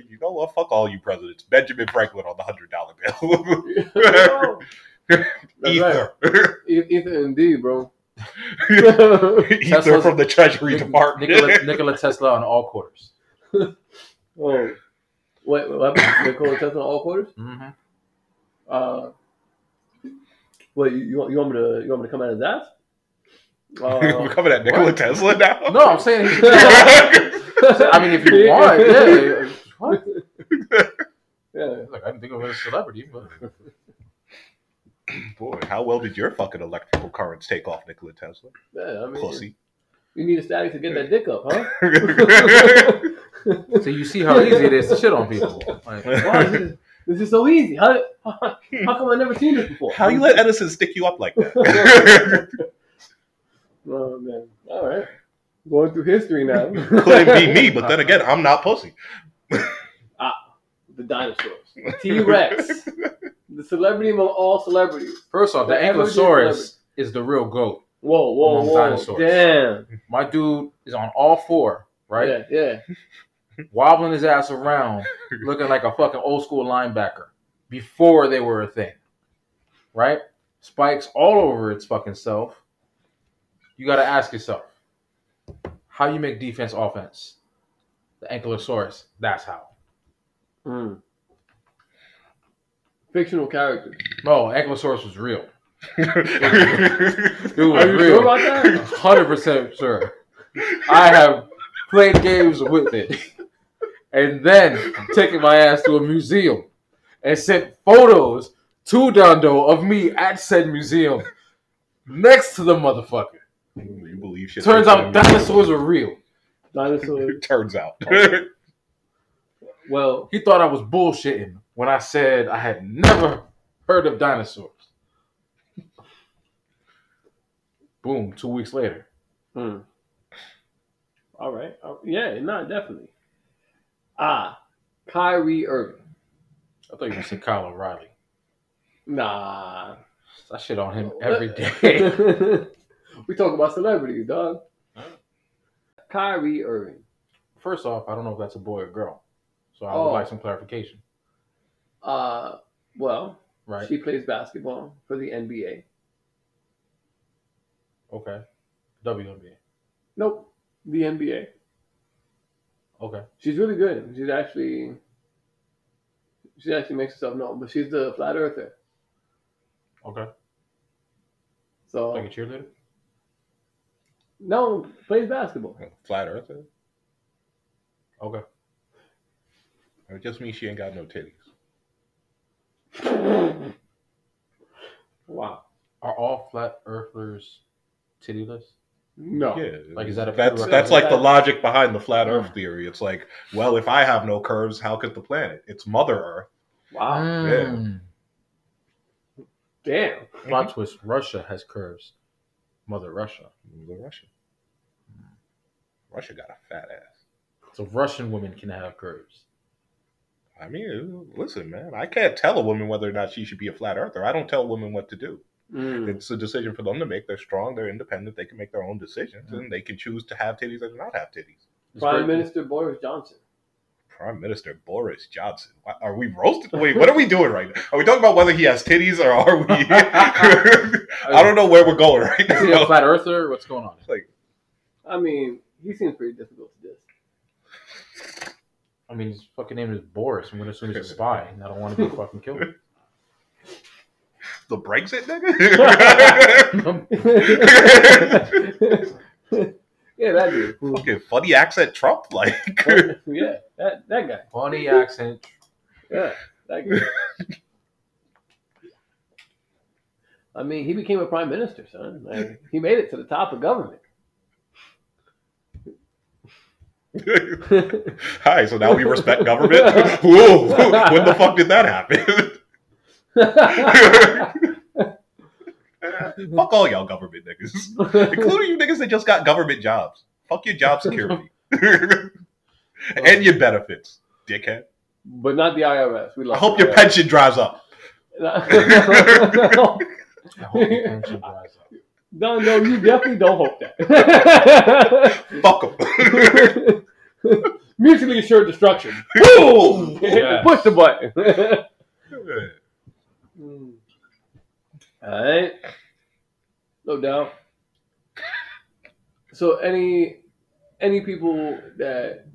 you know what? Fuck all you presidents. Benjamin Franklin on the hundred dollar bill. That's right. Ether. Indeed, bro. Ether from the Treasury Nic- Department. Nikola, Nikola Tesla on all quarters. oh. Wait, what happened? They call it all quarters? hmm Uh, wait, you, you, want, you want me to you want me to come out as that? (laughs) We're Uh, coming at Nikola what? Tesla now. No, I'm saying. (laughs) I mean, if you want, yeah. What? (laughs) yeah. Like, I didn't think of it as a celebrity, but (clears throat) Boy, how well did your fucking electrical currents take off, Nikola Tesla? Yeah, I mean, Pussy. you need a static to get that dick up, huh? so you see how easy it is to shit on people. Like, Wow, this, is, this is so easy. How, how, (laughs) how come I never seen this before? how you let Edison stick you up like that? (laughs) (laughs) Oh man! All right, going through history now. Couldn't be me, but then again, I'm not pussy. Ah, the dinosaurs, T Rex, the celebrity among all celebrities. first off, the The Ankylosaurus is the real goat. Whoa, whoa, whoa! dinosaurs. Damn! My dude is on all four, right? Yeah, yeah. Wobbling his ass around, (laughs) looking like a fucking old school linebacker before they were a thing, right? Spikes all over its fucking self. You got to ask yourself, how you make defense offense? The Ankylosaurus, that's how. Mm. Fictional character. No, Ankylosaurus was real. (laughs) It was Are you real. sure about that? Hundred percent sure. I have played games with it, and then taken my ass to a museum and sent photos to Dondo of me at said museum next to the motherfucker. you believe shit. Turns out dinosaurs are real. Dinosaurs. (laughs) Turns out. (laughs) Well, He thought I was bullshitting when I said I had never heard of dinosaurs. Boom, two weeks later. hmm. All right. Uh, Yeah, no, definitely. Ah, Kyrie Irving. I thought you were going to say Kyle O'Reilly. Nah. I shit on him (laughs) every day. (laughs) we talk about celebrities, dog. Kyrie Irving. First off, I don't know if that's a boy or girl, so I Oh. would like some clarification. Uh, well, right? she plays basketball for the NBA. Okay. WNBA. Nope, the NBA. Okay. She's really good. She's actually, she actually makes herself known. But she's the flat earther. Okay. So Like a cheerleader. no, plays basketball. Flat Earther. Okay. It just means she ain't got no titties. (laughs) Wow. Are all flat earthers tittyless? No. Yeah, Like, is that a that's prerequisite? that's like the logic behind the flat Earth theory. It's like, well, if I have no curves, how could the planet? It's Mother Earth. Wow. Mm. Damn. Plot twist: Russia has curves. Mother Russia. The Russia. Russia got a fat ass. So Russian women can have curves. I mean, listen, man. I can't tell a woman whether or not she should be a flat earther. I don't tell women what to do. Mm. It's a decision for them to make. They're strong. They're independent. They can make their own decisions, Mhm. and they can choose to have titties or not have titties. It's Prime great. Minister Boris Johnson. Prime Minister Boris Johnson. What- Are we roasting? Wait, what are we doing right now? Are we talking about whether he has titties or are we? (laughs) (laughs) I don't know where we're going right Is he a now. flat earther? What's going on? Like, I mean, he seems pretty difficult to diss. I mean, his fucking name is Boris. I'm gonna assume he's a spy, and I don't want to be (laughs) fucking killed. The Brexit nigga? (laughs) yeah, that dude. Fucking funny accent Trump, (laughs) like yeah, that that guy. Funny (laughs) accent. Yeah, that guy. I mean, he became a prime minister, son. Like, he made it to the top of government. Hi, so now we respect government. Whoa, when the fuck did that happen? (laughs) fuck all y'all government niggas, (laughs) including you niggas that just got government jobs. Fuck your job security (laughs) and your benefits, dickhead. but not the IRS. We I hope your pension dries up. IRS. I hope your pension dries up. no, no, you definitely don't hope that. Fuck them. Mutually assured destruction. Boom! Yes. Push the button. All right. No doubt. So, any any people that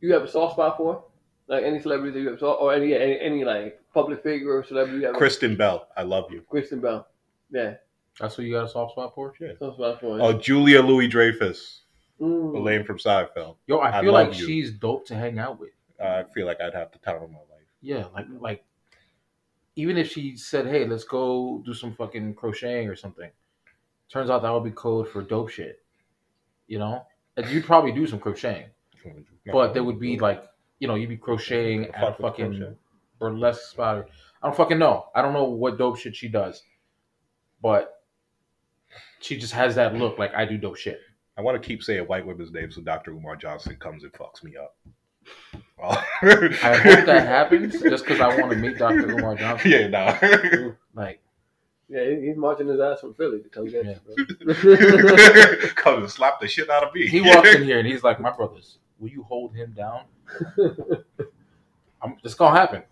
you have a soft spot for, like any celebrity that you have, soft, or any, any any like public figure or celebrity you have, Kristen Bell, I love you. Kristen Bell, yeah, That's what you got a soft spot for? Yeah. soft spot for. Oh, Julia Louis Dreyfus, Mm. Elaine from Seinfeld. Yo, I I feel love like you. she's dope to hang out with. I feel like I'd have the time of my life. Yeah, like like even if she said, "Hey, let's go do some fucking crocheting or something," turns out that would be code for dope shit. You know, And you'd probably do some crocheting, but there would be like, you know, you'd be crocheting at a fucking burlesque spot. I don't fucking know. I don't know what dope shit she does, but she just has that look like I do dope shit. I want to keep saying white women's names so Dr. Umar Johnson comes and fucks me up. Well, I hope that happens just because I want to meet Dr. Umar Johnson. Yeah, nah. Like, Yeah, he's marching his ass from Philly to come get Yeah. you. (laughs) Come and slap the shit out of me. he walks in (laughs) here and he's like, "My brothers, will you hold him down?" I'm, it's gonna happen.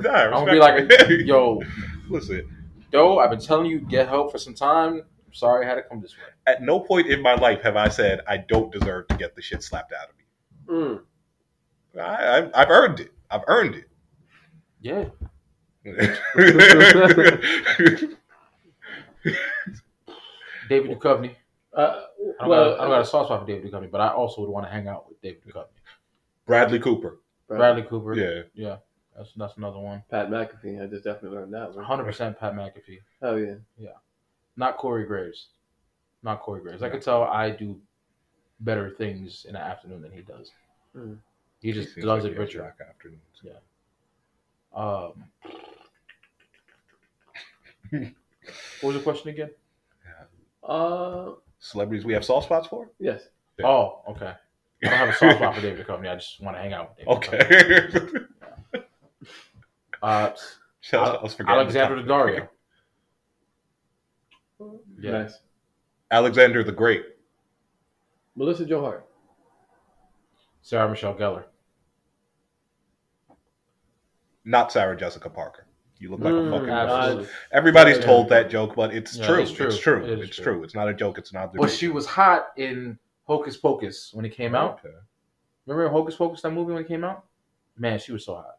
Nah, I I'm gonna be like, (laughs) "Yo, Listen, yo, I've been telling you get help for some time. I'm sorry I had to come this way." at no point in my life have I said I don't deserve to get the shit slapped out of me. Mm. I, I, I've earned it. I've earned it. Yeah, (laughs) David Duchovny. Uh, I don't, well, got, I don't got a soft spot for David Duchovny, but I also would want to hang out with David Duchovny. Bradley Cooper. Bradley Cooper. Yeah. yeah, that's that's another one. Pat McAfee. I just definitely learned that. One. 100 percent Pat McAfee, Oh yeah. Yeah. Not Corey Graves. Not Corey Graves. I could tell I do better things in the afternoon than he does. Mm. He just Seems does like it he has richer. afternoons. Yeah. Um, (laughs) what was the question again? Uh, Celebrities we have soft spots for? yes. Yeah. Oh, okay. I don't have a soft spot for David Duchovny. I just want to hang out with David. Duchovny. Okay. (laughs) Uh, Shut Ale- up, let's forget Alexander the Daddario. Yeah. Nice. Alexander the Great. Melissa Joan Hart. Sarah Michelle Gellar. Not Sarah Jessica Parker. You look like Mm, a fucking. absolutely. Everybody's Yeah. told that joke, but it's Yeah, true. it's It's true. true. It is true. true. It's not a joke. It's not. The joke. But she was hot in Hocus Pocus when it came out. Okay. Remember Hocus Pocus that movie when it came out? Man, she was so hot.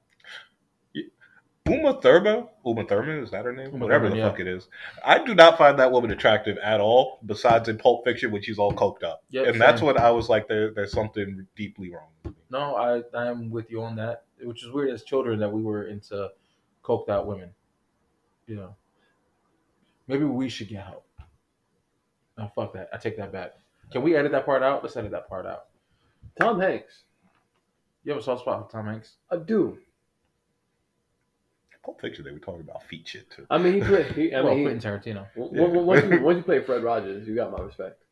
Uma Thurman, Uma Thurman, is that her name? Uma Whatever Thurman, the yeah. fuck it is. I do not find that woman attractive at all. Besides in Pulp Fiction, when she's all coked up, Yep, and that's same. when I was like, there, there's something deeply wrong. with me. No, I I am with you on that. Which is weird as children that we were into coked out women. You know. Maybe we should get help. No, fuck that. I take that back. Can we edit that part out? Let's edit that part out. Tom Hanks. You have a soft spot for Tom Hanks? I do. Pulp Fiction, they were talking about feet shit too. I mean, he played. He, I (laughs) well, mean, Quentin Tarantino. he, w- w- once, you, once you play Fred Rogers, you got my respect.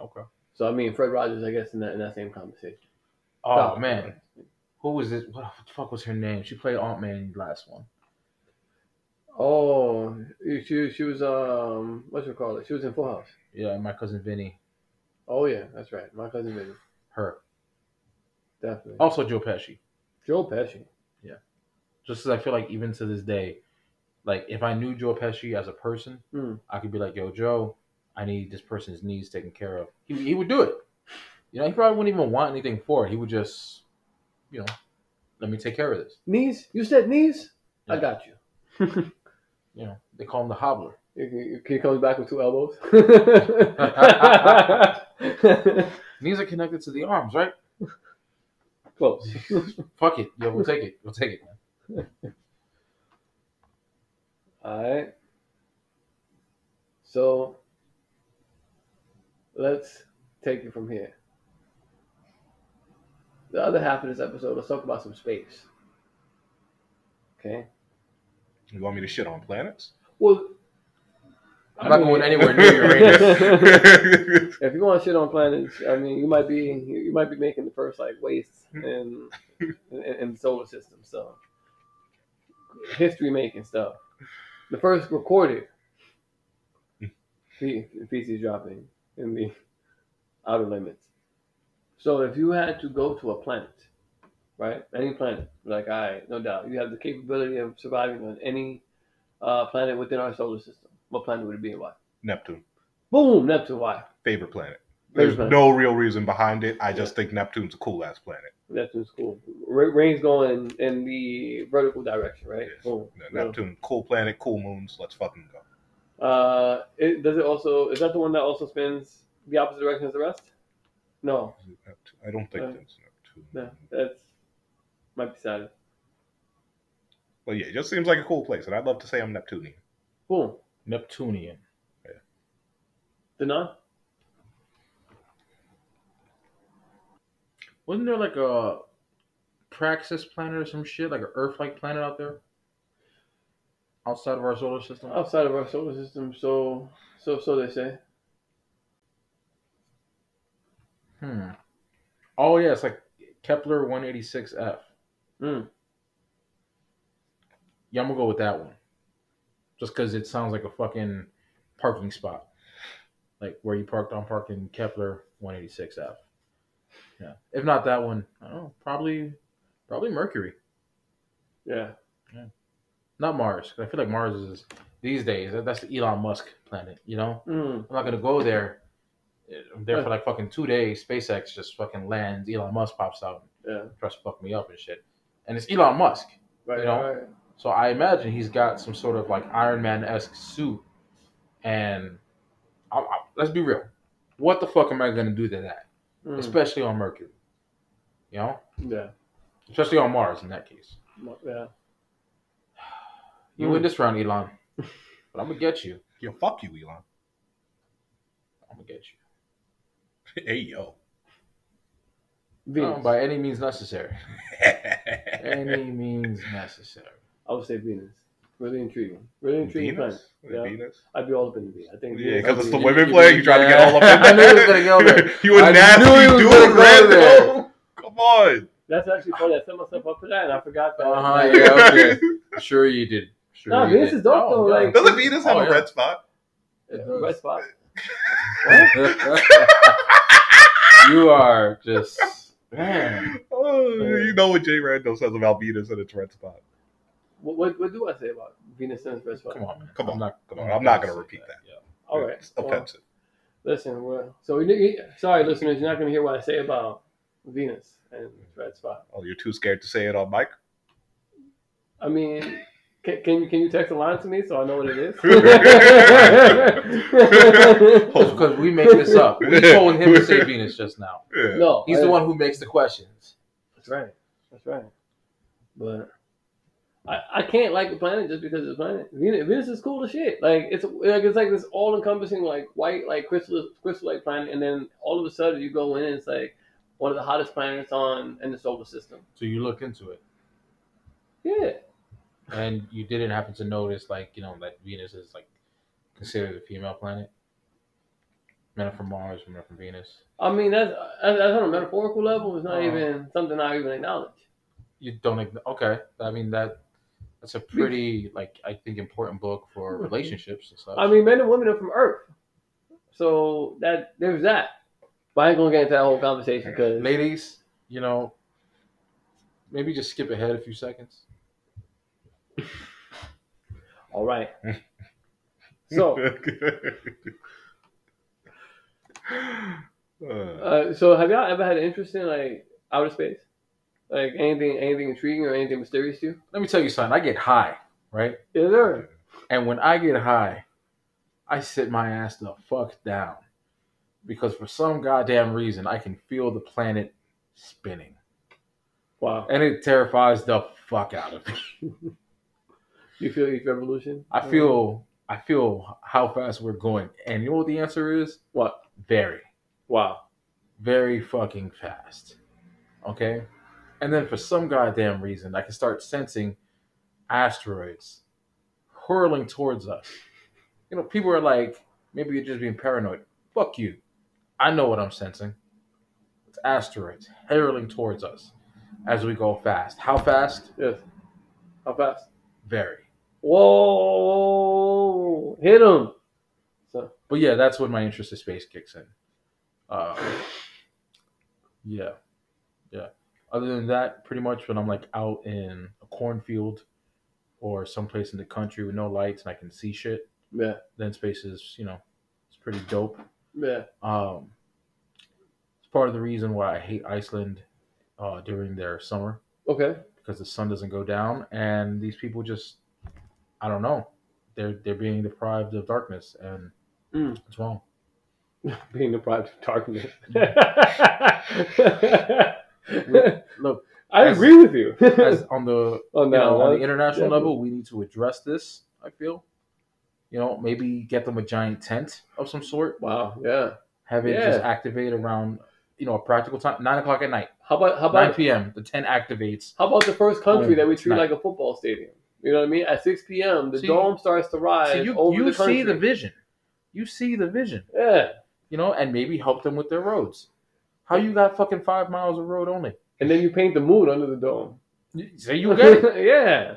Okay. So I mean, Fred Rogers, I guess, in that in that same conversation. Oh No. man, who was it? What the fuck was her name? She played Aunt May in the last one. Oh, she she was um, what you call it? She was in Full House. Yeah, my cousin Vinny. Oh yeah, that's right. My cousin Vinny, Her. definitely. Also Joe Pesci. Joe Pesci. Yeah. Just as I feel like even to this day, like if I knew Joe Pesci as a person, Hmm. I could be like, "Yo, Joe, I need this person's needs taken care of." He, he would do it. You know, he probably wouldn't even want anything for it. He would just, you know, let me take care of this. Knees? You said knees? I got you. (laughs) You know, they call him the hobbler. He comes back with two elbows. (laughs) Knees are connected to the arms, right? Close. (laughs) Fuck it. Yeah, we'll take it. We'll take it, man. All right. So let's take it from here. The other half of this episode, let's talk about some space. Okay. You want me to shit on planets? Well, I'm not going anywhere near Uranus. (laughs) if you want to shit on planets, I mean, you might be you might be making the first like waste in in, in the solar system. So history making stuff. The first recorded hmm. fe- feces dropping in the outer limits. So if you had to go to a planet, right, any planet, like I, no doubt, you have the capability of surviving on any uh, planet within our solar system. What planet would it be and why? Neptune, Boom, Neptune. Why? favorite planet. Favorite There's planet. no real reason behind it. I just think Neptune's a cool ass planet. Neptune's cool. Ra- Rain's going in the vertical direction, right? Yes. Boom. Yeah, Neptune, cool planet, cool moons. Let's fucking go. Uh, it, does it also? Is that the one that also spins the opposite direction as the rest? No, Is it Neptune? I don't think Uh, that's Neptune. no, that's might be Saturn. But yeah, it just seems like a cool place, and I'd love to say I'm Neptunian. Boom. Neptunian. Denon? Wasn't there like a Praxis planet or some shit, like an Earth-like planet out there, outside of our solar system? Outside of our solar system, so so so they say. Hmm. Oh yeah, it's like Kepler 186f. Mm. Yeah, I'm gonna go with that one. Just because it sounds like a fucking parking spot, like where you parked on parking Kepler 186f. Yeah. If not that one, I don't know. Probably, probably Mercury, Yeah. yeah, not Mars. I feel like Mars is these days. That's the Elon Musk planet. You know, Mm. I'm not gonna go there. I'm there for like fucking two days. SpaceX just fucking lands. Elon Musk pops out, Yeah. tries to fuck me up and shit. And it's Elon Musk. Right. You know? right. So I imagine he's got some sort of like Iron Man esque suit. And I, I, let's be real. What the fuck am I going to do to that? Mm. Especially on Mercury. You know? Yeah. Especially on Mars in that case. Yeah. You Mm. win this round, Elon. (laughs) But I'm going to get you. Yo, fuck you, Elon. I'm going to get you. (laughs) hey, yo. Venus. No, by any means necessary. (laughs) Any means necessary. I would say Venus. Really intriguing. Really intriguing planet. Venus? Yeah. Venus? I'd be all up in the V. I think. Yeah, because it's the be- women you- player. You trying to get all up in Yeah. (laughs) I knew he was gonna go there. you a I nasty knew he was dude, gonna go there. though. Come on. That's actually funny. I set myself up for that, and I forgot that. Uh-huh, yeah, okay. Sure you did. Sure No, you Venus did. is dope, though, like- Doesn't Venus have Oh, a yeah. red spot? It Red spot. You are just man. Oh, you know what Jay Randall says about Venus and its red spot. what, what what do I say about Venus and First Five? Come on. Come on. I'm not, Come on. I'm not gonna repeat that. Yeah. All right. It's Well, offensive. listen, well, so we, sorry, listeners, you're not going to hear what I say about Venus and Red Spot. oh, you're too scared to say it on mic? I mean, can, can you can you text a line to me so I know what it is? It's (laughs) (laughs) oh, because we make this up. We told him to say Venus just now. Yeah. no, He's I- the one who makes the questions. That's right. That's right. But I, I can't like the planet just because it's a planet. Venus, Venus is cool as shit. Like it's like it's like this all encompassing like white like crystal crystal like planet, and then all of a sudden you go in and it's like one of the hottest planets on in the solar system. So you look into it, Yeah. And you didn't happen to notice, like you know, that Venus is like considered a female planet. Men are from Mars, women are from Venus. I mean that's that's on a metaphorical level. It's not Oh. even something I even acknowledge. You don't. Okay, I mean that. That's a pretty like I think important book for Mhm. relationships and stuff. I mean, men and women are from Earth, so that there's that. But I ain't gonna get into that whole conversation because ladies, you know, maybe just skip ahead a few seconds. (laughs) all right. So (laughs) Uh, so have y'all ever had an interest in like outer space? Like anything, anything intriguing or anything mysterious to you? Let me tell you something. I get high, right? There? And when I get high, I sit my ass the fuck down. Because for some goddamn reason, I can feel the planet spinning. Wow. And it terrifies the fuck out of me. (laughs) You feel each revolution? I feel I feel how fast we're going. And you know what the answer is? What? Very. Wow. Very fucking fast. Okay? And then for some goddamn reason, I can start sensing asteroids hurling towards us. You know, people are like, maybe you're just being paranoid. Fuck you. I know what I'm sensing. It's asteroids hurling towards us as we go fast. How fast? Yes. How fast? Very. Whoa! Hit him. So But yeah, that's when my interest in space kicks in. Uh, yeah, yeah. Other than that, pretty much when I'm like out in a cornfield or someplace in the country with no lights and I can see shit, yeah, then space is you know it's pretty dope. yeah. Um, it's part of the reason why I hate Iceland uh, during their summer Okay. because the sun doesn't go down and these people just I don't know they're they're being deprived of darkness and Mm. it's wrong. (laughs) Being deprived of darkness. (laughs) Look, (laughs) I as- agree with you. as on the On you know, on the international Yeah. level, we need to address this. I feel, you know, maybe get them a giant tent of some sort, Wow. Yeah. have it Yeah. just activate around, you know, a practical time, nine o'clock at night, How about how about nine p.m. The tent activates. How about the first country that we treat tonight. like a football stadium? You know what I mean? At 6 p.m., the See- dome starts to rise See, you over you the country. see the vision, you see the vision, yeah, you know, and maybe help them with their roads. How you got fucking five miles of road only? and then you paint the mood under the dome. Say you get it. (laughs) yeah,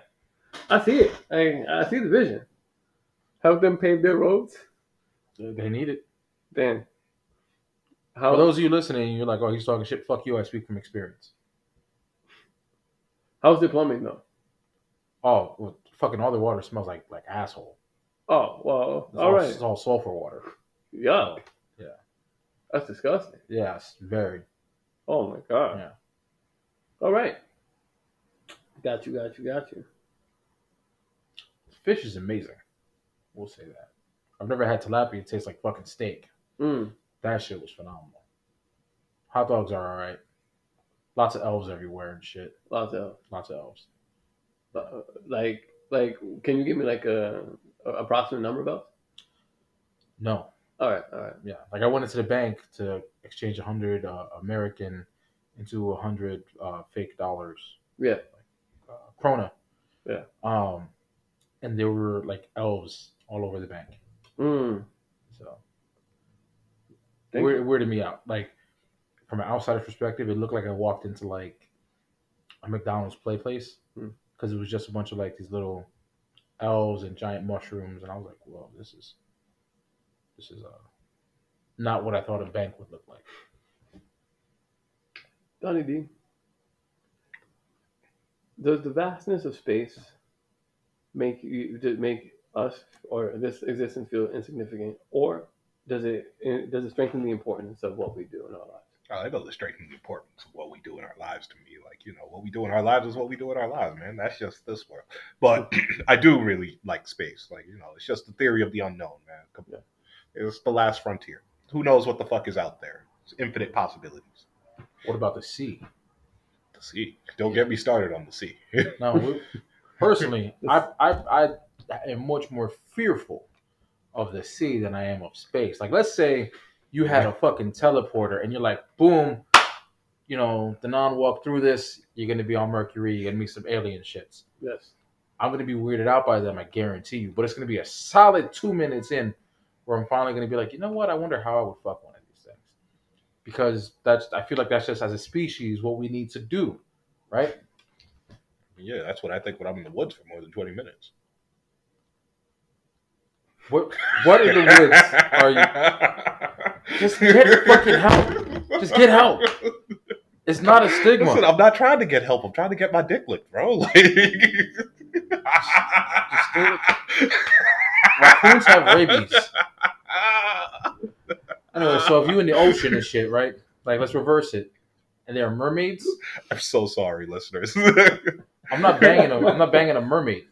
I see it. I, I see the vision. Help them pave their roads. they need it. Then, For how those of you listening, you're like, oh, he's talking shit. Fuck you. I speak from experience. how's the plumbing though? Oh, well, fucking all the water smells like like asshole. Oh well, It's all right. It's all sulfur water. Yeah, Yeah. that's disgusting. Yes, very. Oh my god. Yeah. All right. Got you. Got you. Got you. Fish is amazing. We'll say that. I've never had tilapia. It tastes like fucking steak. Mm. That shit was phenomenal. Hot dogs are all right. Lots of elves everywhere and shit. Lots of elves. Lots of elves. Uh, like like. Can you give me like a, a approximate number about? No. All right. All right. Yeah. Like I went into the bank to exchange a hundred uh, American into a hundred uh, fake dollars. Yeah. Uh, Krona. Yeah. Um, and there were like elves all over the bank. Mm. So Thank Weir- you. weirded me out. Like from an outsider perspective, it looked like I walked into like a McDonald's play place Hmm. Because it was just a bunch of like these little elves and giant mushrooms, and I was like, "Whoa, this is this is uh not what I thought a bank would look like." Donnie D. Does the vastness of space make you make us or this existence feel insignificant, or does it does it strengthen the importance of what we do in our lives? I know the strengthening the importance of what we do in our lives to me. Like, you know, what we do in our lives is what we do in our lives, man. That's just this world. But (clears throat) I do really like space. Like, you know, it's just the theory of the unknown, man. Come Yeah. It's the last frontier. Who knows what the fuck is out there? It's infinite possibilities. What about the sea? The sea. Don't get me started on the sea. (laughs) Now, personally, (laughs) I, I I am much more fearful of the sea than I am of space. Like, let's say you had a fucking teleporter and you're like, boom, you know, the non walk through this, you're gonna be on Mercury, you're gonna meet some alien shits. Yes. I'm gonna be weirded out by them, I guarantee you. But it's gonna be a solid two minutes in where I'm finally gonna be like, you know what? I wonder how I would fuck one of these things. Because that's I feel like that's just as a species what we need to do, right? yeah, that's what I think when I'm in the woods for more than 20 minutes. What what in the woods are you? Just get fucking help. Just get help. It's not a stigma. Listen, I'm not trying to get help. I'm trying to get my dick licked, bro. (laughs) Like, Raccoons have rabies. Anyway, so if you in the ocean and shit, right? Like let's reverse it. And there are mermaids. I'm so sorry, listeners. I'm not banging a I'm not banging a mermaid.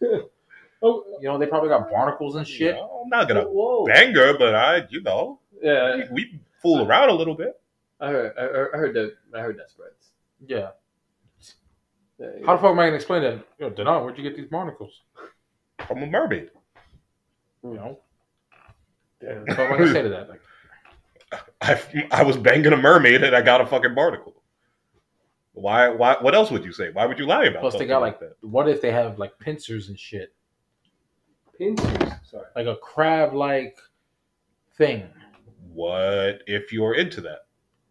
Oh, You know, they probably got barnacles and shit. You know, I'm not gonna whoa. bang her, but I, you know, Yeah, we, we fool around a little bit. I heard. I heard, that. I heard that spreads. Yeah. Yeah, yeah. How the fuck am I gonna explain that? Yo, Denon, where'd you get these barnacles? I'm a mermaid. You know? Damn. So what am I gonna say to that? Like, (laughs) I, I was banging a mermaid and I got a fucking barnacle. Why? Why? What else would you say? Why would you lie about? plus they something got like that? what if they have like pincers and shit? Pincers. Sorry. Like a crab like thing. What if you're into that?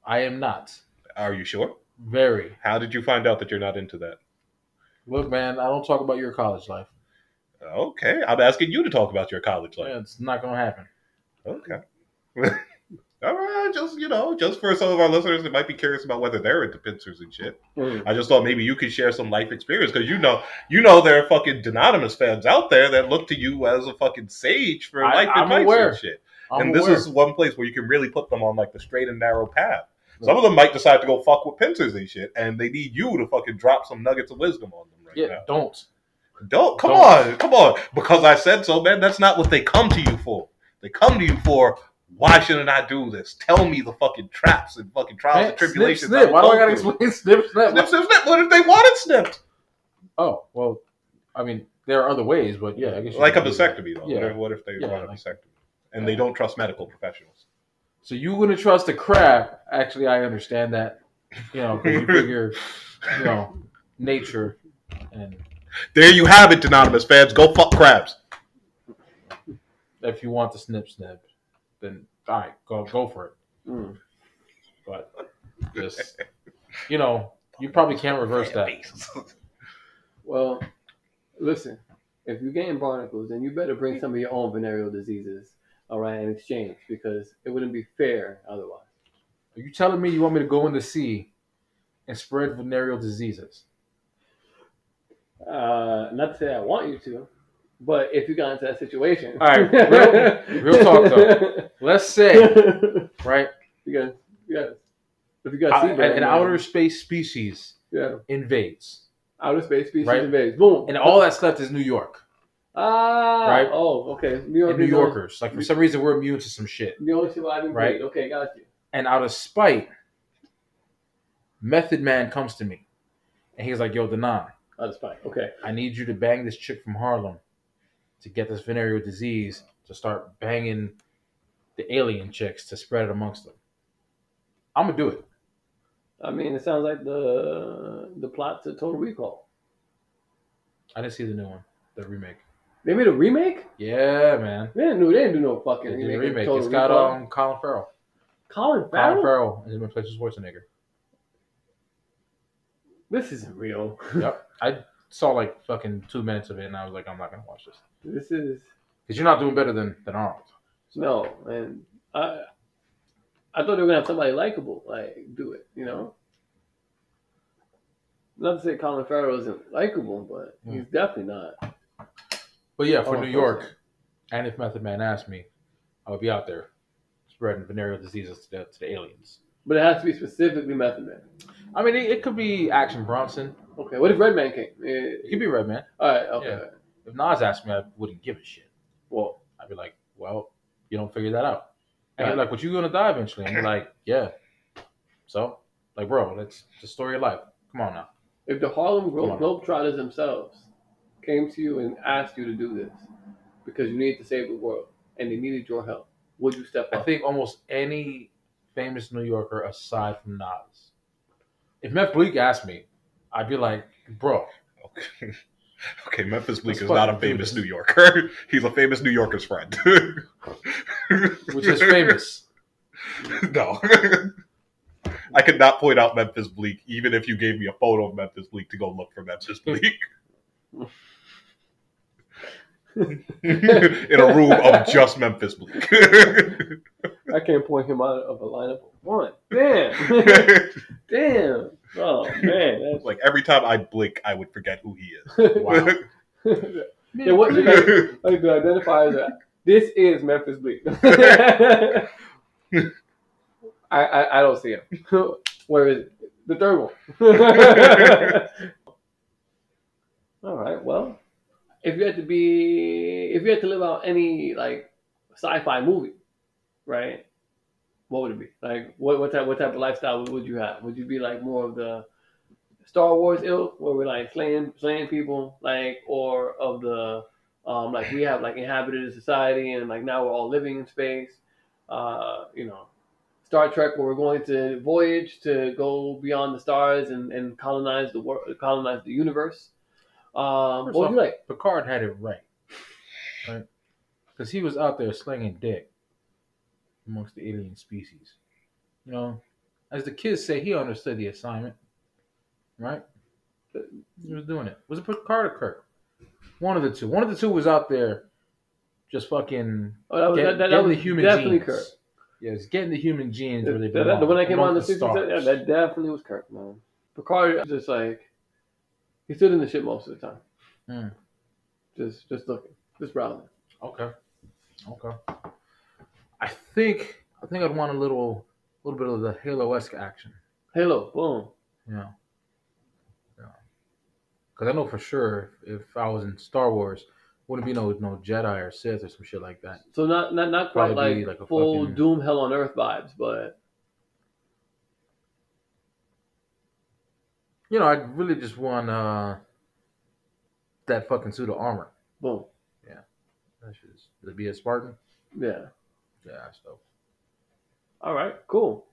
I am not. Are you sure? Very. How did you find out that you're not into that? Look, man, I don't talk about your college life. Okay, I'm asking you to talk about your college life. Yeah, it's not gonna happen. Okay. (laughs) All right, just you know, just for some of our listeners that might be curious about whether they're into pincers and shit. Mm. I just thought maybe you could share some life experience because you know, you know, there are fucking anonymous fans out there that look to you as a fucking sage for I- life I'm advice aware. and shit. I'm and this aware. is one place where you can really put them on like the straight and narrow path. Some of them might decide to go fuck with pincers and shit, and they need you to fucking drop some nuggets of wisdom on them right yeah, now. don't. Don't come Don't. on, come on. Because I said so, man. That's not what they come to you for. They come to you for why shouldn't I do this? Tell me the fucking traps and fucking trials and tribulations. Snip, snip. Why do I gotta through. explain (laughs) snip, snip? Snip, snip, snip. What if they want it snipped? Oh, well, I mean, there are other ways, but yeah, I guess Like a vasectomy, though. Yeah. What, if, they Yeah, want a vasectomy and they don't trust medical professionals? So you wouldn't trust a crab? Actually, I understand that. You know, because you (laughs) figure, you know, nature and There you have it, anonymous fans. Go fuck crabs. if you want the snip snip, then all right, go go for it. Mm. But just you know, you probably can't reverse that. (laughs) Well, listen. If you're getting barnacles, then you better bring some of your own venereal diseases, all right, in exchange, because it wouldn't be fair otherwise. Are you telling me you want me to go in the sea and spread venereal diseases? Uh, not to say I want you to, but if you got into that situation, All right, real- (laughs) real talk, though. Let's say, right, you got, yeah. If you got uh, an outer space species yeah, invades, outer space species Right. invades, boom, and all that's left is New York ah, Right. Oh, okay, New York, New is the only- Yorkers. Like for some reason, we're immune to some shit. The only surviving Right. breed. Okay, got you. And out of spite, Method Man comes to me, and he's like, "Yo, Denon, Out of spite. Okay. I need you to bang this chick from Harlem to get this venereal disease to start banging the alien chicks to spread it amongst them. I'm gonna do it. I mean, it sounds like the the plot to Total Recall. I didn't see the new one, the remake. They made a remake. Yeah, man. They didn't do. They didn't do no fucking remake. remake. Total It's got um Colin Farrell. Colin Farrell? Colin Farrell. Farrell is in place of Schwarzenegger. This isn't real. Yep. (laughs) I saw like fucking two minutes of it, and I was like, I'm not gonna watch this this is because you're not doing better than than Arnold. no, and I I thought they were gonna have somebody likable like do it. You know. Not to say Colin Farrell isn't likable, but Hmm. he's definitely not. But yeah, for Oh, New York, and if Method Man asked me, I would be out there spreading venereal diseases to the, to the aliens. But it has to be specifically Method Man. I mean, it, it could be Action Bronson. Okay, what if Redman came? It Eh, could be Redman. all right, okay. Yeah. If Nas asked me, I wouldn't give a shit. Well, I'd be like, well, you don't figure that out. And Right. like, but you gonna die eventually. And you're like, yeah. So, like, bro, that's the story of life. Come on now. if the Harlem Globetrotters themselves came to you and asked you to do this because you needed to save the world and they needed your help, would you step up? I think almost any famous New Yorker aside from Nas. If Meth Bleek asked me, I'd be like, bro, Okay. (laughs) Okay, Memphis Bleek is not a famous. New Yorker. (laughs) He's a famous New Yorker's friend. (laughs) which is famous. no. I could not point out Memphis Bleek, even if you gave me a photo of Memphis Bleek to go look for Memphis Bleek. In a room of just Memphis Bleek. I can't point him out of a lineup one. Damn. (laughs) Damn. Oh, man. That's... like every time I blink, I would forget who he is. (laughs) Wow. (laughs) Yeah, what, you guys, like to identify as that. This is Memphis Bleek. I, I, I don't see him. Where is it? The third one. All right. Well, if you had to be, if you had to live out any like sci-fi movie, right? What would it be? Like, what what type what type of lifestyle would, you have? Would you be like more of the Star Wars ilk, where we're like slaying slaying people, like, or of the um, like we have like inhabited a society and like now we're all living in space. Uh, you know, Star Trek where we're going to voyage to go beyond the stars and, and colonize the world, colonize the universe. Um, First what would off, you like? Picard had it right. Right? Because he was out there slinging dick amongst the alien species. You know, as the kids say, he understood the assignment. Right? He was doing it. Was it Picard or Kirk? One of the two. One of the two was out there just fucking Oh, that was get- that, that, was the human definitely Genes. Kirk. Yeah, it's getting the human genes where they That- that- belong. the one that came on the the 60s, yeah, that definitely was Kirk, man. Picard was just like he stood in the shit most of the time. Hmm. Just just looking, just browsing. Okay. Okay. I think I think I'd want a little little bit of the Halo esque action. Halo, boom. Yeah. Yeah. Because I know for sure if, if I was in Star Wars, wouldn't be no no Jedi or Sith or some shit like that. So not not not quite Probably like, like a full fucking- Doom Hell on Earth vibes, but You know, I really just want uh that fucking suit of armor. boom. Yeah. That to be a Spartan. Yeah. Yeah, that's dope. All right, cool.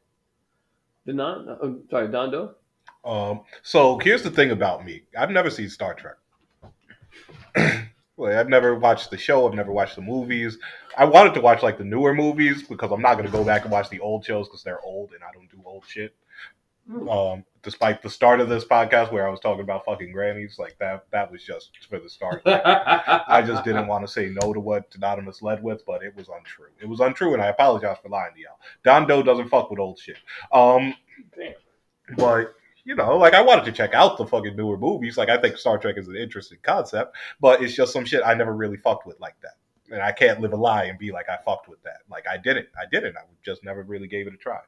Don, uh, sorry, Dondo. Um, so here's the thing about me. I've never seen Star Trek. (clears throat) Like, I've never watched the show. I've never watched the movies. I wanted to watch like the newer movies because I'm not going to go back and watch the old shows because they're old and I don't do old shit. Um, despite the start of this podcast where I was talking about fucking grannies, like that, that was just for the start. (laughs) I just didn't want to say no to what Anonymous led with, but it was untrue. It was untrue, and I apologize for lying to y'all. Don Doe doesn't fuck with old shit. Um, Damn. but you know, like I wanted to check out the fucking newer movies. Like I think Star Trek is an interesting concept, but it's just some shit I never really fucked with like that. And I can't live a lie and be like I fucked with that. Like I didn't. I didn't. I just never really gave it a try.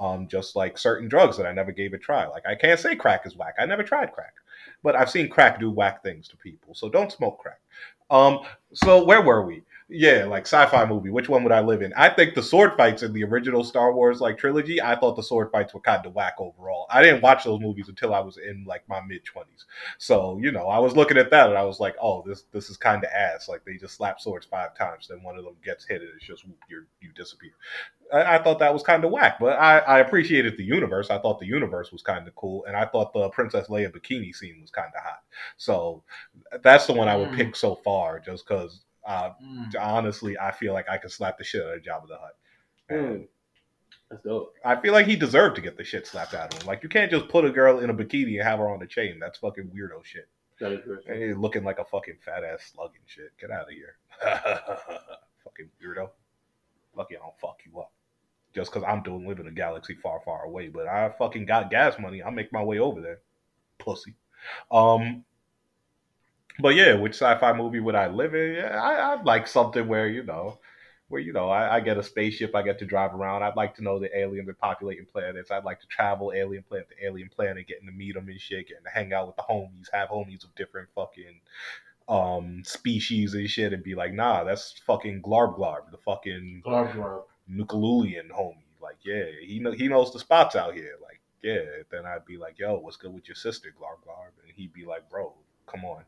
Um, just like certain drugs that I never gave a try. Like I can't say crack is whack. I never tried crack, but I've seen crack do whack things to people. So don't smoke crack. Um, so where were we? Yeah, like sci-fi movie. Which one would I live in? I think the sword fights in the original Star Wars like trilogy. I thought the sword fights were kind of whack overall. I didn't watch those movies until I was in like my mid twenties. So you know, I was looking at that and I was like, oh, this this is kind of ass. Like they just slap swords five times, then one of them gets hit and it's just whoop, you you disappear. I, I thought that was kind of whack, but I, I appreciated the universe. I thought the universe was kind of cool, and I thought the Princess Leia bikini scene was kind of hot. So that's the one I would Mm. pick so far, just because. Uh, Mm. honestly, I feel like I could slap the shit out of Jabba the Hutt. And Mm. That's dope. I feel like he deserved to get the shit slapped out of him. Like you can't just put a girl in a bikini and have her on a chain. That's fucking weirdo shit. That is. And he's looking like a fucking fat ass slug and shit. Get out of here. (laughs) fucking weirdo. Lucky I don't fuck you up. Just because I'm doing live in a galaxy far, far away. But I fucking got gas money. I'll make my way over there. Pussy. Um But yeah, which sci-fi movie would I live in? Yeah, I, I'd like something where you know, where you know, I, I get a spaceship, I get to drive around. I'd like to know the aliens are populating planets. I'd like to travel alien planet to alien planet, getting to meet them and shit, getting to hang out with the homies, have homies of different fucking um species and shit, and be like, nah, that's fucking Glarb Glarb, the fucking Glarb Glarb. Nukalulian homie. Like, yeah, he know he knows the spots out here. Like, yeah. Then I'd be like, yo, what's good with your sister, Glarb Glarb? And he'd be like, bro, come on.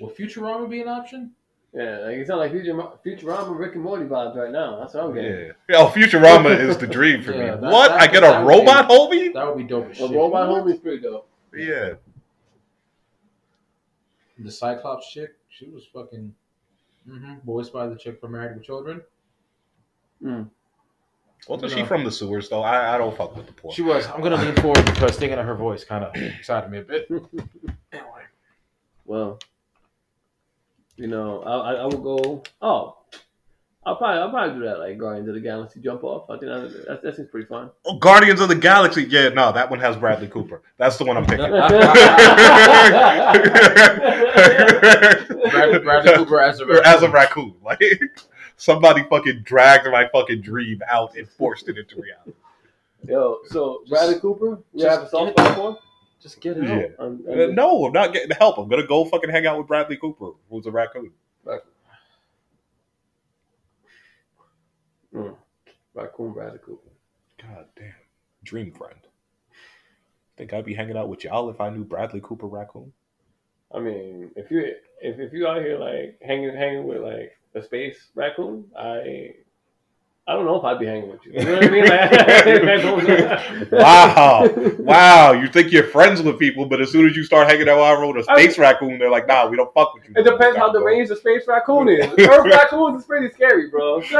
Will Futurama be an option? Yeah, like it sounds like Futurama, Futurama, Rick and Morty vibes right now. That's what I'm getting. Yeah. Yo, Futurama is the dream for Yeah, me. that- what? that- I get a would robot homie? That would be dope as Well, shit. Robot What? Homie's pretty dope. Yeah. The Cyclops chick, she was fucking hmm voiced by the chick from Married with Children. Wasn't she No. from the sewers though? I, I don't fuck with the poor. She was. I'm gonna lean forward because thinking of her voice kind of excited me a bit. (laughs) Anyway, Well, you know, I, I, I would go. Oh, I'll probably I'll probably do that like Guardians of the Galaxy jump off. I think that that, that seems pretty fun. Oh, Guardians of the Galaxy. Yeah, no, that one has Bradley Cooper. That's the one I'm picking. (laughs) Bradley, Bradley Cooper as a Or as a raccoon. (laughs) Like somebody fucking dragged my fucking dream out and forced it into reality. Yo, so Bradley Cooper, we just have a soft get- spot for. Just get it Yeah. out. Um, Uh, no, I'm not getting the help. I'm gonna go fucking hang out with Bradley Cooper, who's a raccoon. mm, Raccoon Bradley Cooper. God damn. Dream friend. Think I'd be hanging out with y'all if I knew Bradley Cooper raccoon? I mean, if you if, if you out here like hanging hanging with like a space raccoon, I I don't know if I'd be hanging with you. You know what I mean? Like, (laughs) Wow. Wow. You think you're friends with people, but as soon as you start hanging out with a space raccoon, they're like, nah, we don't fuck with you. It depends how the range the space raccoon is. (laughs) Earth raccoons is pretty scary, bro. (laughs)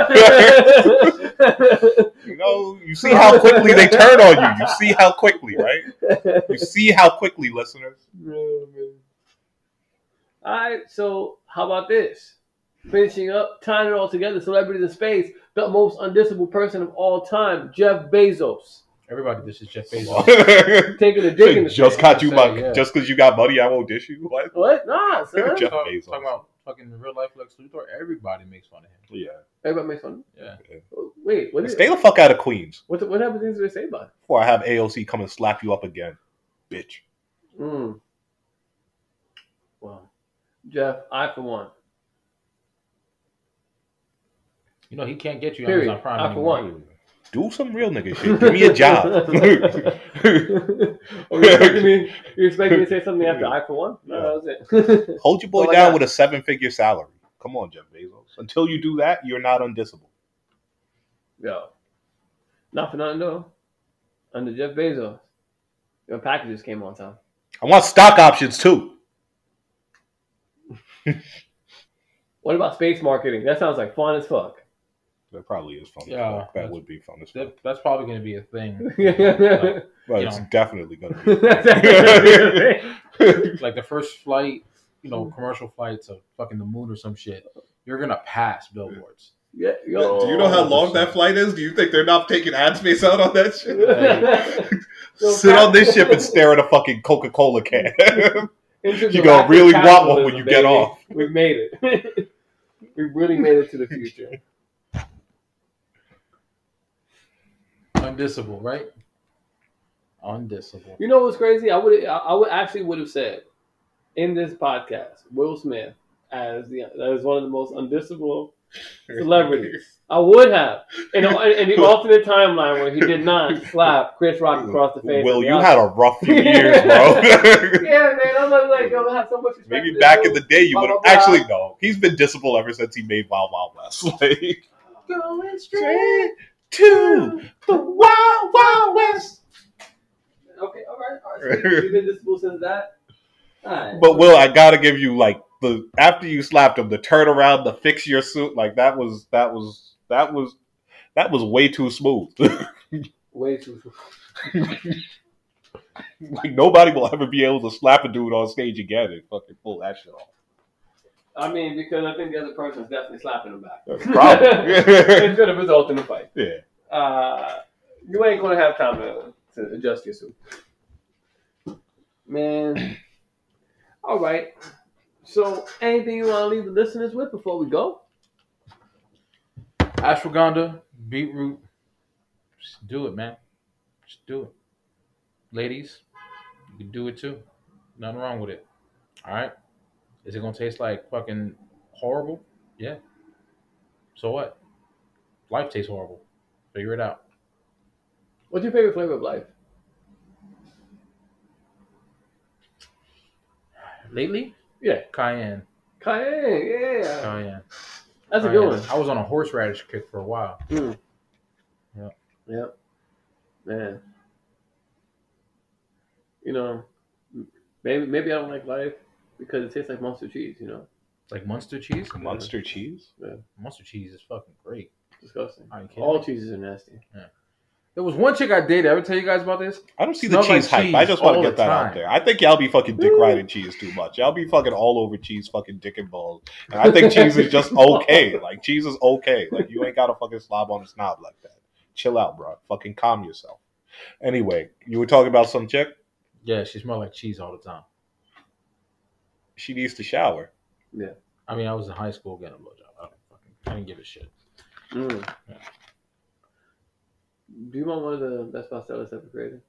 You know, you see how quickly they turn on you. You see how quickly, right? You see how quickly, listeners. All right, so how about this? Finishing up, tying it all together. Celebrities in space. The most undissable person of all time, Jeff Bezos. Everybody, this is Jeff (laughs) Bezos. Taking a dig in the just space. got you, Say, my, yeah. just because you got money, I won't dish you. What? (laughs) What? Nah, son. (laughs) Jeff Talk- Bezos. Talking about fucking real life Lex Luthor. Everybody makes fun of him. Yeah. Everybody makes fun. Yeah. Wait, what is Stay the fuck out of Queens what? What happens things they say about it? before I have AOC come and slap you up again, bitch. Mm. Well, Jeff, I for one. You know he can't get you Period. Amazon Prime I for anymore. one. Do some real nigga shit. Give me a job. (laughs) oh, you expecting me? You expecting me to say something after I for one? No, that was it. (laughs) (laughs) Hold your boy Well, down with a seven figure salary. Come on, Jeff Bezos. Until you do that, you're not undissable. Yo, not for nothing though. Under Jeff Bezos, your packages came on time. I want stock options too. What about space marketing? That sounds like fun as fuck. That probably is fun. Yeah, fuck. that would be fun as. That, that's probably going to be a thing. (laughs) yeah, But you it's know. definitely gonna be. (laughs) (laughs) like the first flight, you know, commercial flight to fucking the moon or some shit. You're gonna pass billboards. yo, Oh, Do you know how long that flight is? Do you think they're not taking ad space out on that shit? Yo, Sit on this ship and stare at a fucking Coca Cola can. You the gonna really want one when capitalism, you get off. We've made it. we really made it to the future. Undissable, right? Undissable. You know what's crazy? I would I I would actually would have said in this podcast Will Smith as the as one of the most undissable celebrities. (laughs) I would have in, in, in the alternate timeline where he did not slap Chris Rock across the face. Will, the you Oscar. had a rough few years, bro. (laughs) yeah, man. I'm like, (laughs) like, yo, I have so much respect. Maybe back in the day you would have blah, blah. actually no. He's been dissable ever since he made Wild Wild West. Like Going straight to the Wild Wild West. Okay, all right, all right. (laughs) So you've been dissable since that. Right. But Will, I gotta give you like the after you slapped him, the turnaround, the fix your suit, like that was that was that was that was way too smooth. (laughs) way too. Smooth. like nobody will ever be able to slap a dude on stage again and fucking pull that shit off. I mean, because I think the other person's definitely slapping him back. Probably. (laughs) it's gonna result in a fight. Yeah. Uh, you ain't gonna have time to, to adjust your suit. Man, All right. So, anything you want to leave the listeners with before we go? Ashwagandha, beetroot. Just do it, man. Just do it. Ladies, you can do it too. Nothing wrong with it. All right. Is it gonna taste like fucking horrible? Yeah. So what? Life tastes horrible. Figure it out. What's your favorite flavor of life? Lately, Yeah, cayenne. cayenne. Yeah, Cayenne. that's a good one. I was on a horseradish kick for a while. Mm. Yeah. Yep. Man. You know, maybe maybe I don't like life because it tastes like monster cheese. You know, Like monster cheese. Munster cheese. Monster cheese is fucking great. disgusting. Are you kidding All me? cheeses are nasty. There was one chick I dated. I Ever tell you guys about this? I don't see the Smells like cheese hype. cheese I just want all to get the that out time. there. I think y'all be fucking dick riding cheese too much. Y'all be fucking all over cheese, fucking dick and balls. And I think cheese is just (laughs) okay. Like cheese is okay. Like you ain't got to fucking slob on the snob like that. Chill out, bro. Fucking calm yourself. Anyway, you were talking about some chick. Yeah, she smelled like cheese all the time. She needs to shower. Yeah. I mean, I was in high school getting a blowjob. I don't fucking, I didn't give a shit. Mm. Yeah. Do you want one of the best pastelas ever created?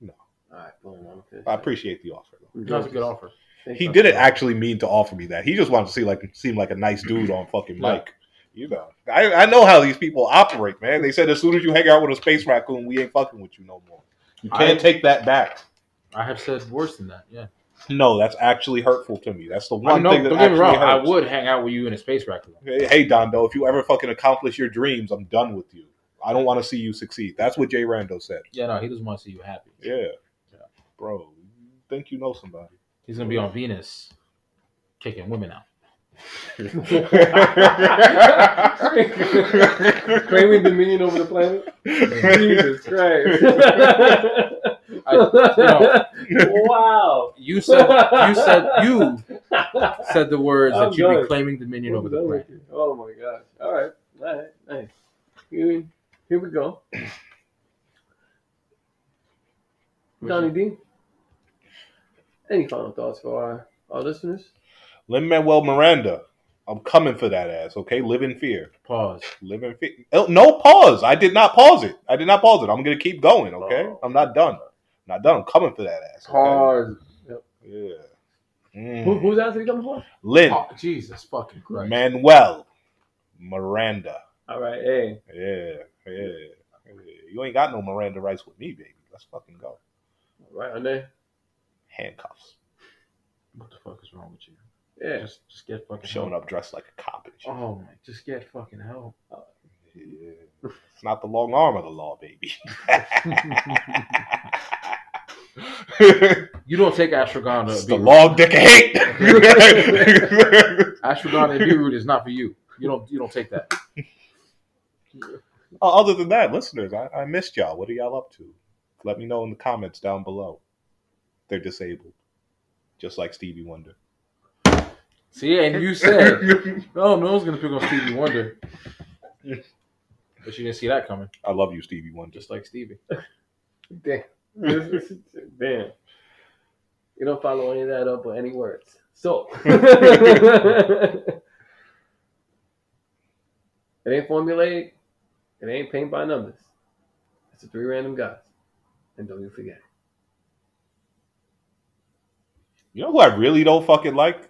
No. All right, boom. I'm okay. I appreciate the offer. Though. That was a good offer. He didn't actually mean to offer me that. He just wanted to see like seem like a nice dude on fucking Yeah. mic. You know, I, I know how these people operate, man. They said as soon as you hang out with a space raccoon, we ain't fucking with you no more. You can't I- take that back. I have said worse than that. Yeah. No, that's actually hurtful to me. That's the I one know, thing that don't get me actually wrong. I would hang out with you in a space raccoon. Hey, hey, Dondo, if you ever fucking accomplish your dreams, I'm done with you. I don't want to see you succeed. That's what Jay Rando said. Yeah, no, he doesn't want to see you happy. Yeah, Yeah. bro. You think you know somebody? He's gonna be on Venus, kicking women out. (laughs) Claiming dominion over the planet. (laughs) Jesus Christ. (laughs) wow. You said you said you (laughs) said the words I'm that you'd be claiming dominion over the What planet. that with you? Oh my gosh. All right. All right. Nice. Here, here we go. Donnie D. Any final thoughts for our, our listeners? Lin Manuel Miranda, I'm coming for that ass. Okay, live in fear. Pause. Live in fear. Oh, no pause. I did not pause it. I did not pause it. I'm gonna keep going. Okay, Oh. I'm not done. Not done. I'm coming for that ass. Okay? Pause. Yeah. Who, Mm. who's that he coming for? Lin Oh, Jesus fucking Christ. Manuel Miranda. All right. Hey. Yeah, yeah, yeah. You ain't got no Miranda rights with me, baby. Let's fucking go. Right on there. Handcuffs. What the fuck is wrong with you? Yeah. Just, just get fucking Showing help. up dressed like a cop and shit. Oh my, just get fucking help. Yeah. It's not the long arm of the law, baby. (laughs) (laughs) You don't take ashwagandha. it's the beetroot. long dick of hate. (laughs) Ashwagandha and beetroot is not for you. You don't. You don't take that. Oh, Other than that, listeners, I, I missed y'all. What are y'all up to? Let me know in the comments down below. They're disabled, just like Stevie Wonder. See, and you said, (laughs) "No, no one's gonna pick on Stevie Wonder," but you didn't see that coming. I love you, Stevie Wonder. Just like Stevie. Damn. (laughs) Damn. You don't follow any of that up with any words. So. (laughs) it ain't formulaic. It ain't paint by numbers. It's the three random guys. And don't you forget. You know who I really don't fucking like?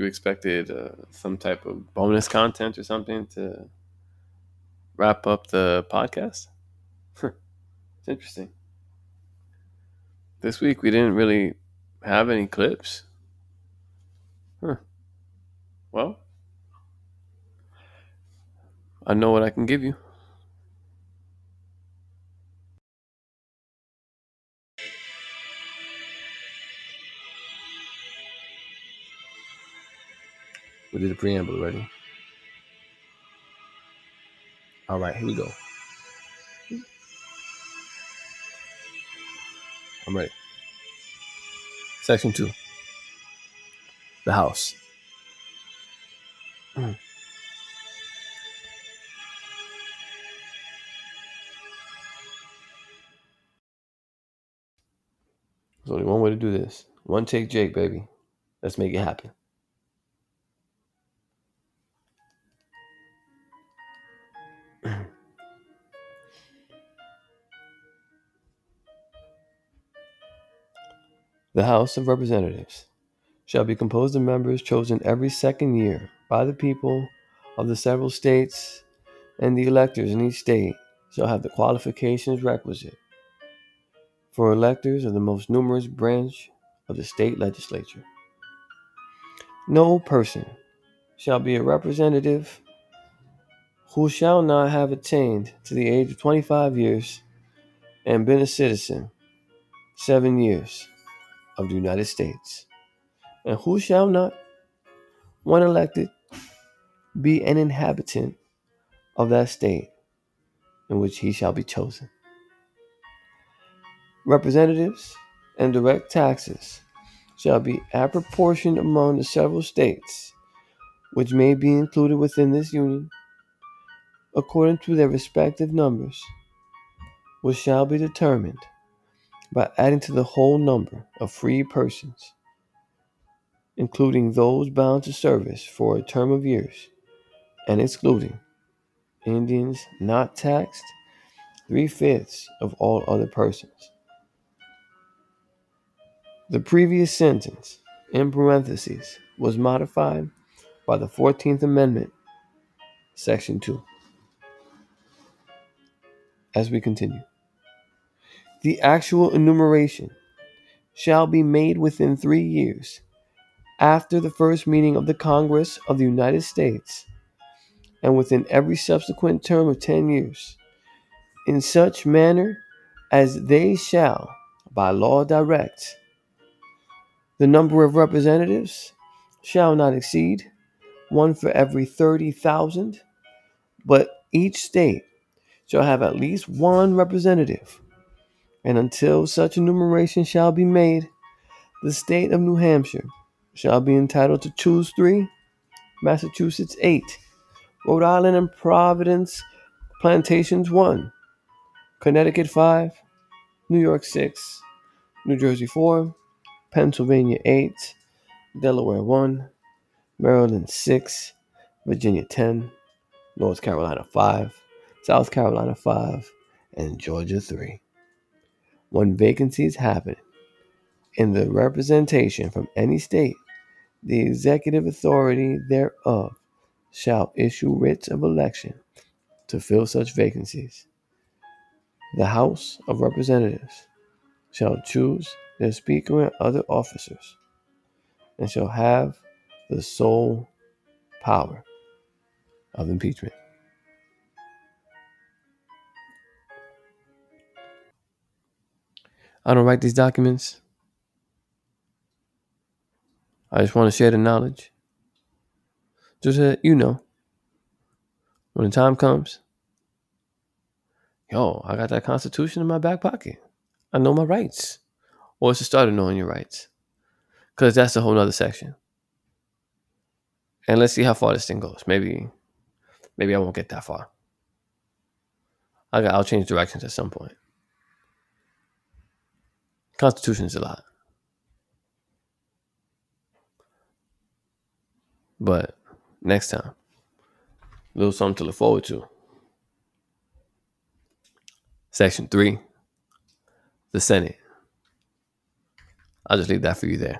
You expected uh, some type of bonus content or something to wrap up the podcast? (laughs) it's interesting. This week we didn't really have any clips. Huh. Well, I know what I can give you. Did the preamble already. All right, here we go. I'm ready. Section two. The house. Mm. There's only one way to do this. One take Jake, baby. Let's make it happen. The House of Representatives shall be composed of members chosen every second year by the people of the several states, and the electors in each state shall have the qualifications requisite for electors of the most numerous branch of the state legislature. No person shall be a representative who shall not have attained to the age of 25 years and been a citizen seven years of the United States, and who shall not, when elected, be an inhabitant of that state in which he shall be chosen. Representatives and direct taxes shall be apportioned among the several states which may be included within this union according to their respective numbers, which shall be determined by adding to the whole number of free persons, including those bound to service for a term of years, and excluding Indians not taxed, three fifths of all other persons. The previous sentence, in parentheses, was modified by the 14th Amendment, Section 2. As we continue. The actual enumeration shall be made within three years after the first meeting of the Congress of the United States and within every subsequent term of ten years, in such manner as they shall by law direct. The number of representatives shall not exceed one for every 30,000, but each state shall have at least one representative and until such enumeration shall be made, the state of New Hampshire shall be entitled to choose three, Massachusetts eight, Rhode Island and Providence plantations one, Connecticut five, New York six, New Jersey four, Pennsylvania eight, Delaware one, Maryland six, Virginia ten, North Carolina five, South Carolina five, and Georgia three when vacancies happen in the representation from any state, the executive authority thereof shall issue writs of election to fill such vacancies. The House of Representatives shall choose their Speaker and other officers, and shall have the sole power of impeachment. I don't write these documents. I just want to share the knowledge. Just that you know, when the time comes, yo, I got that Constitution in my back pocket. I know my rights. Or it's the start of knowing your rights. Because that's a whole nother section. And let's see how far this thing goes. Maybe, maybe I won't get that far. I got, I'll change directions at some point. Constitution is a lot. But next time, a little something to look forward to. Section three, the Senate. I'll just leave that for you there.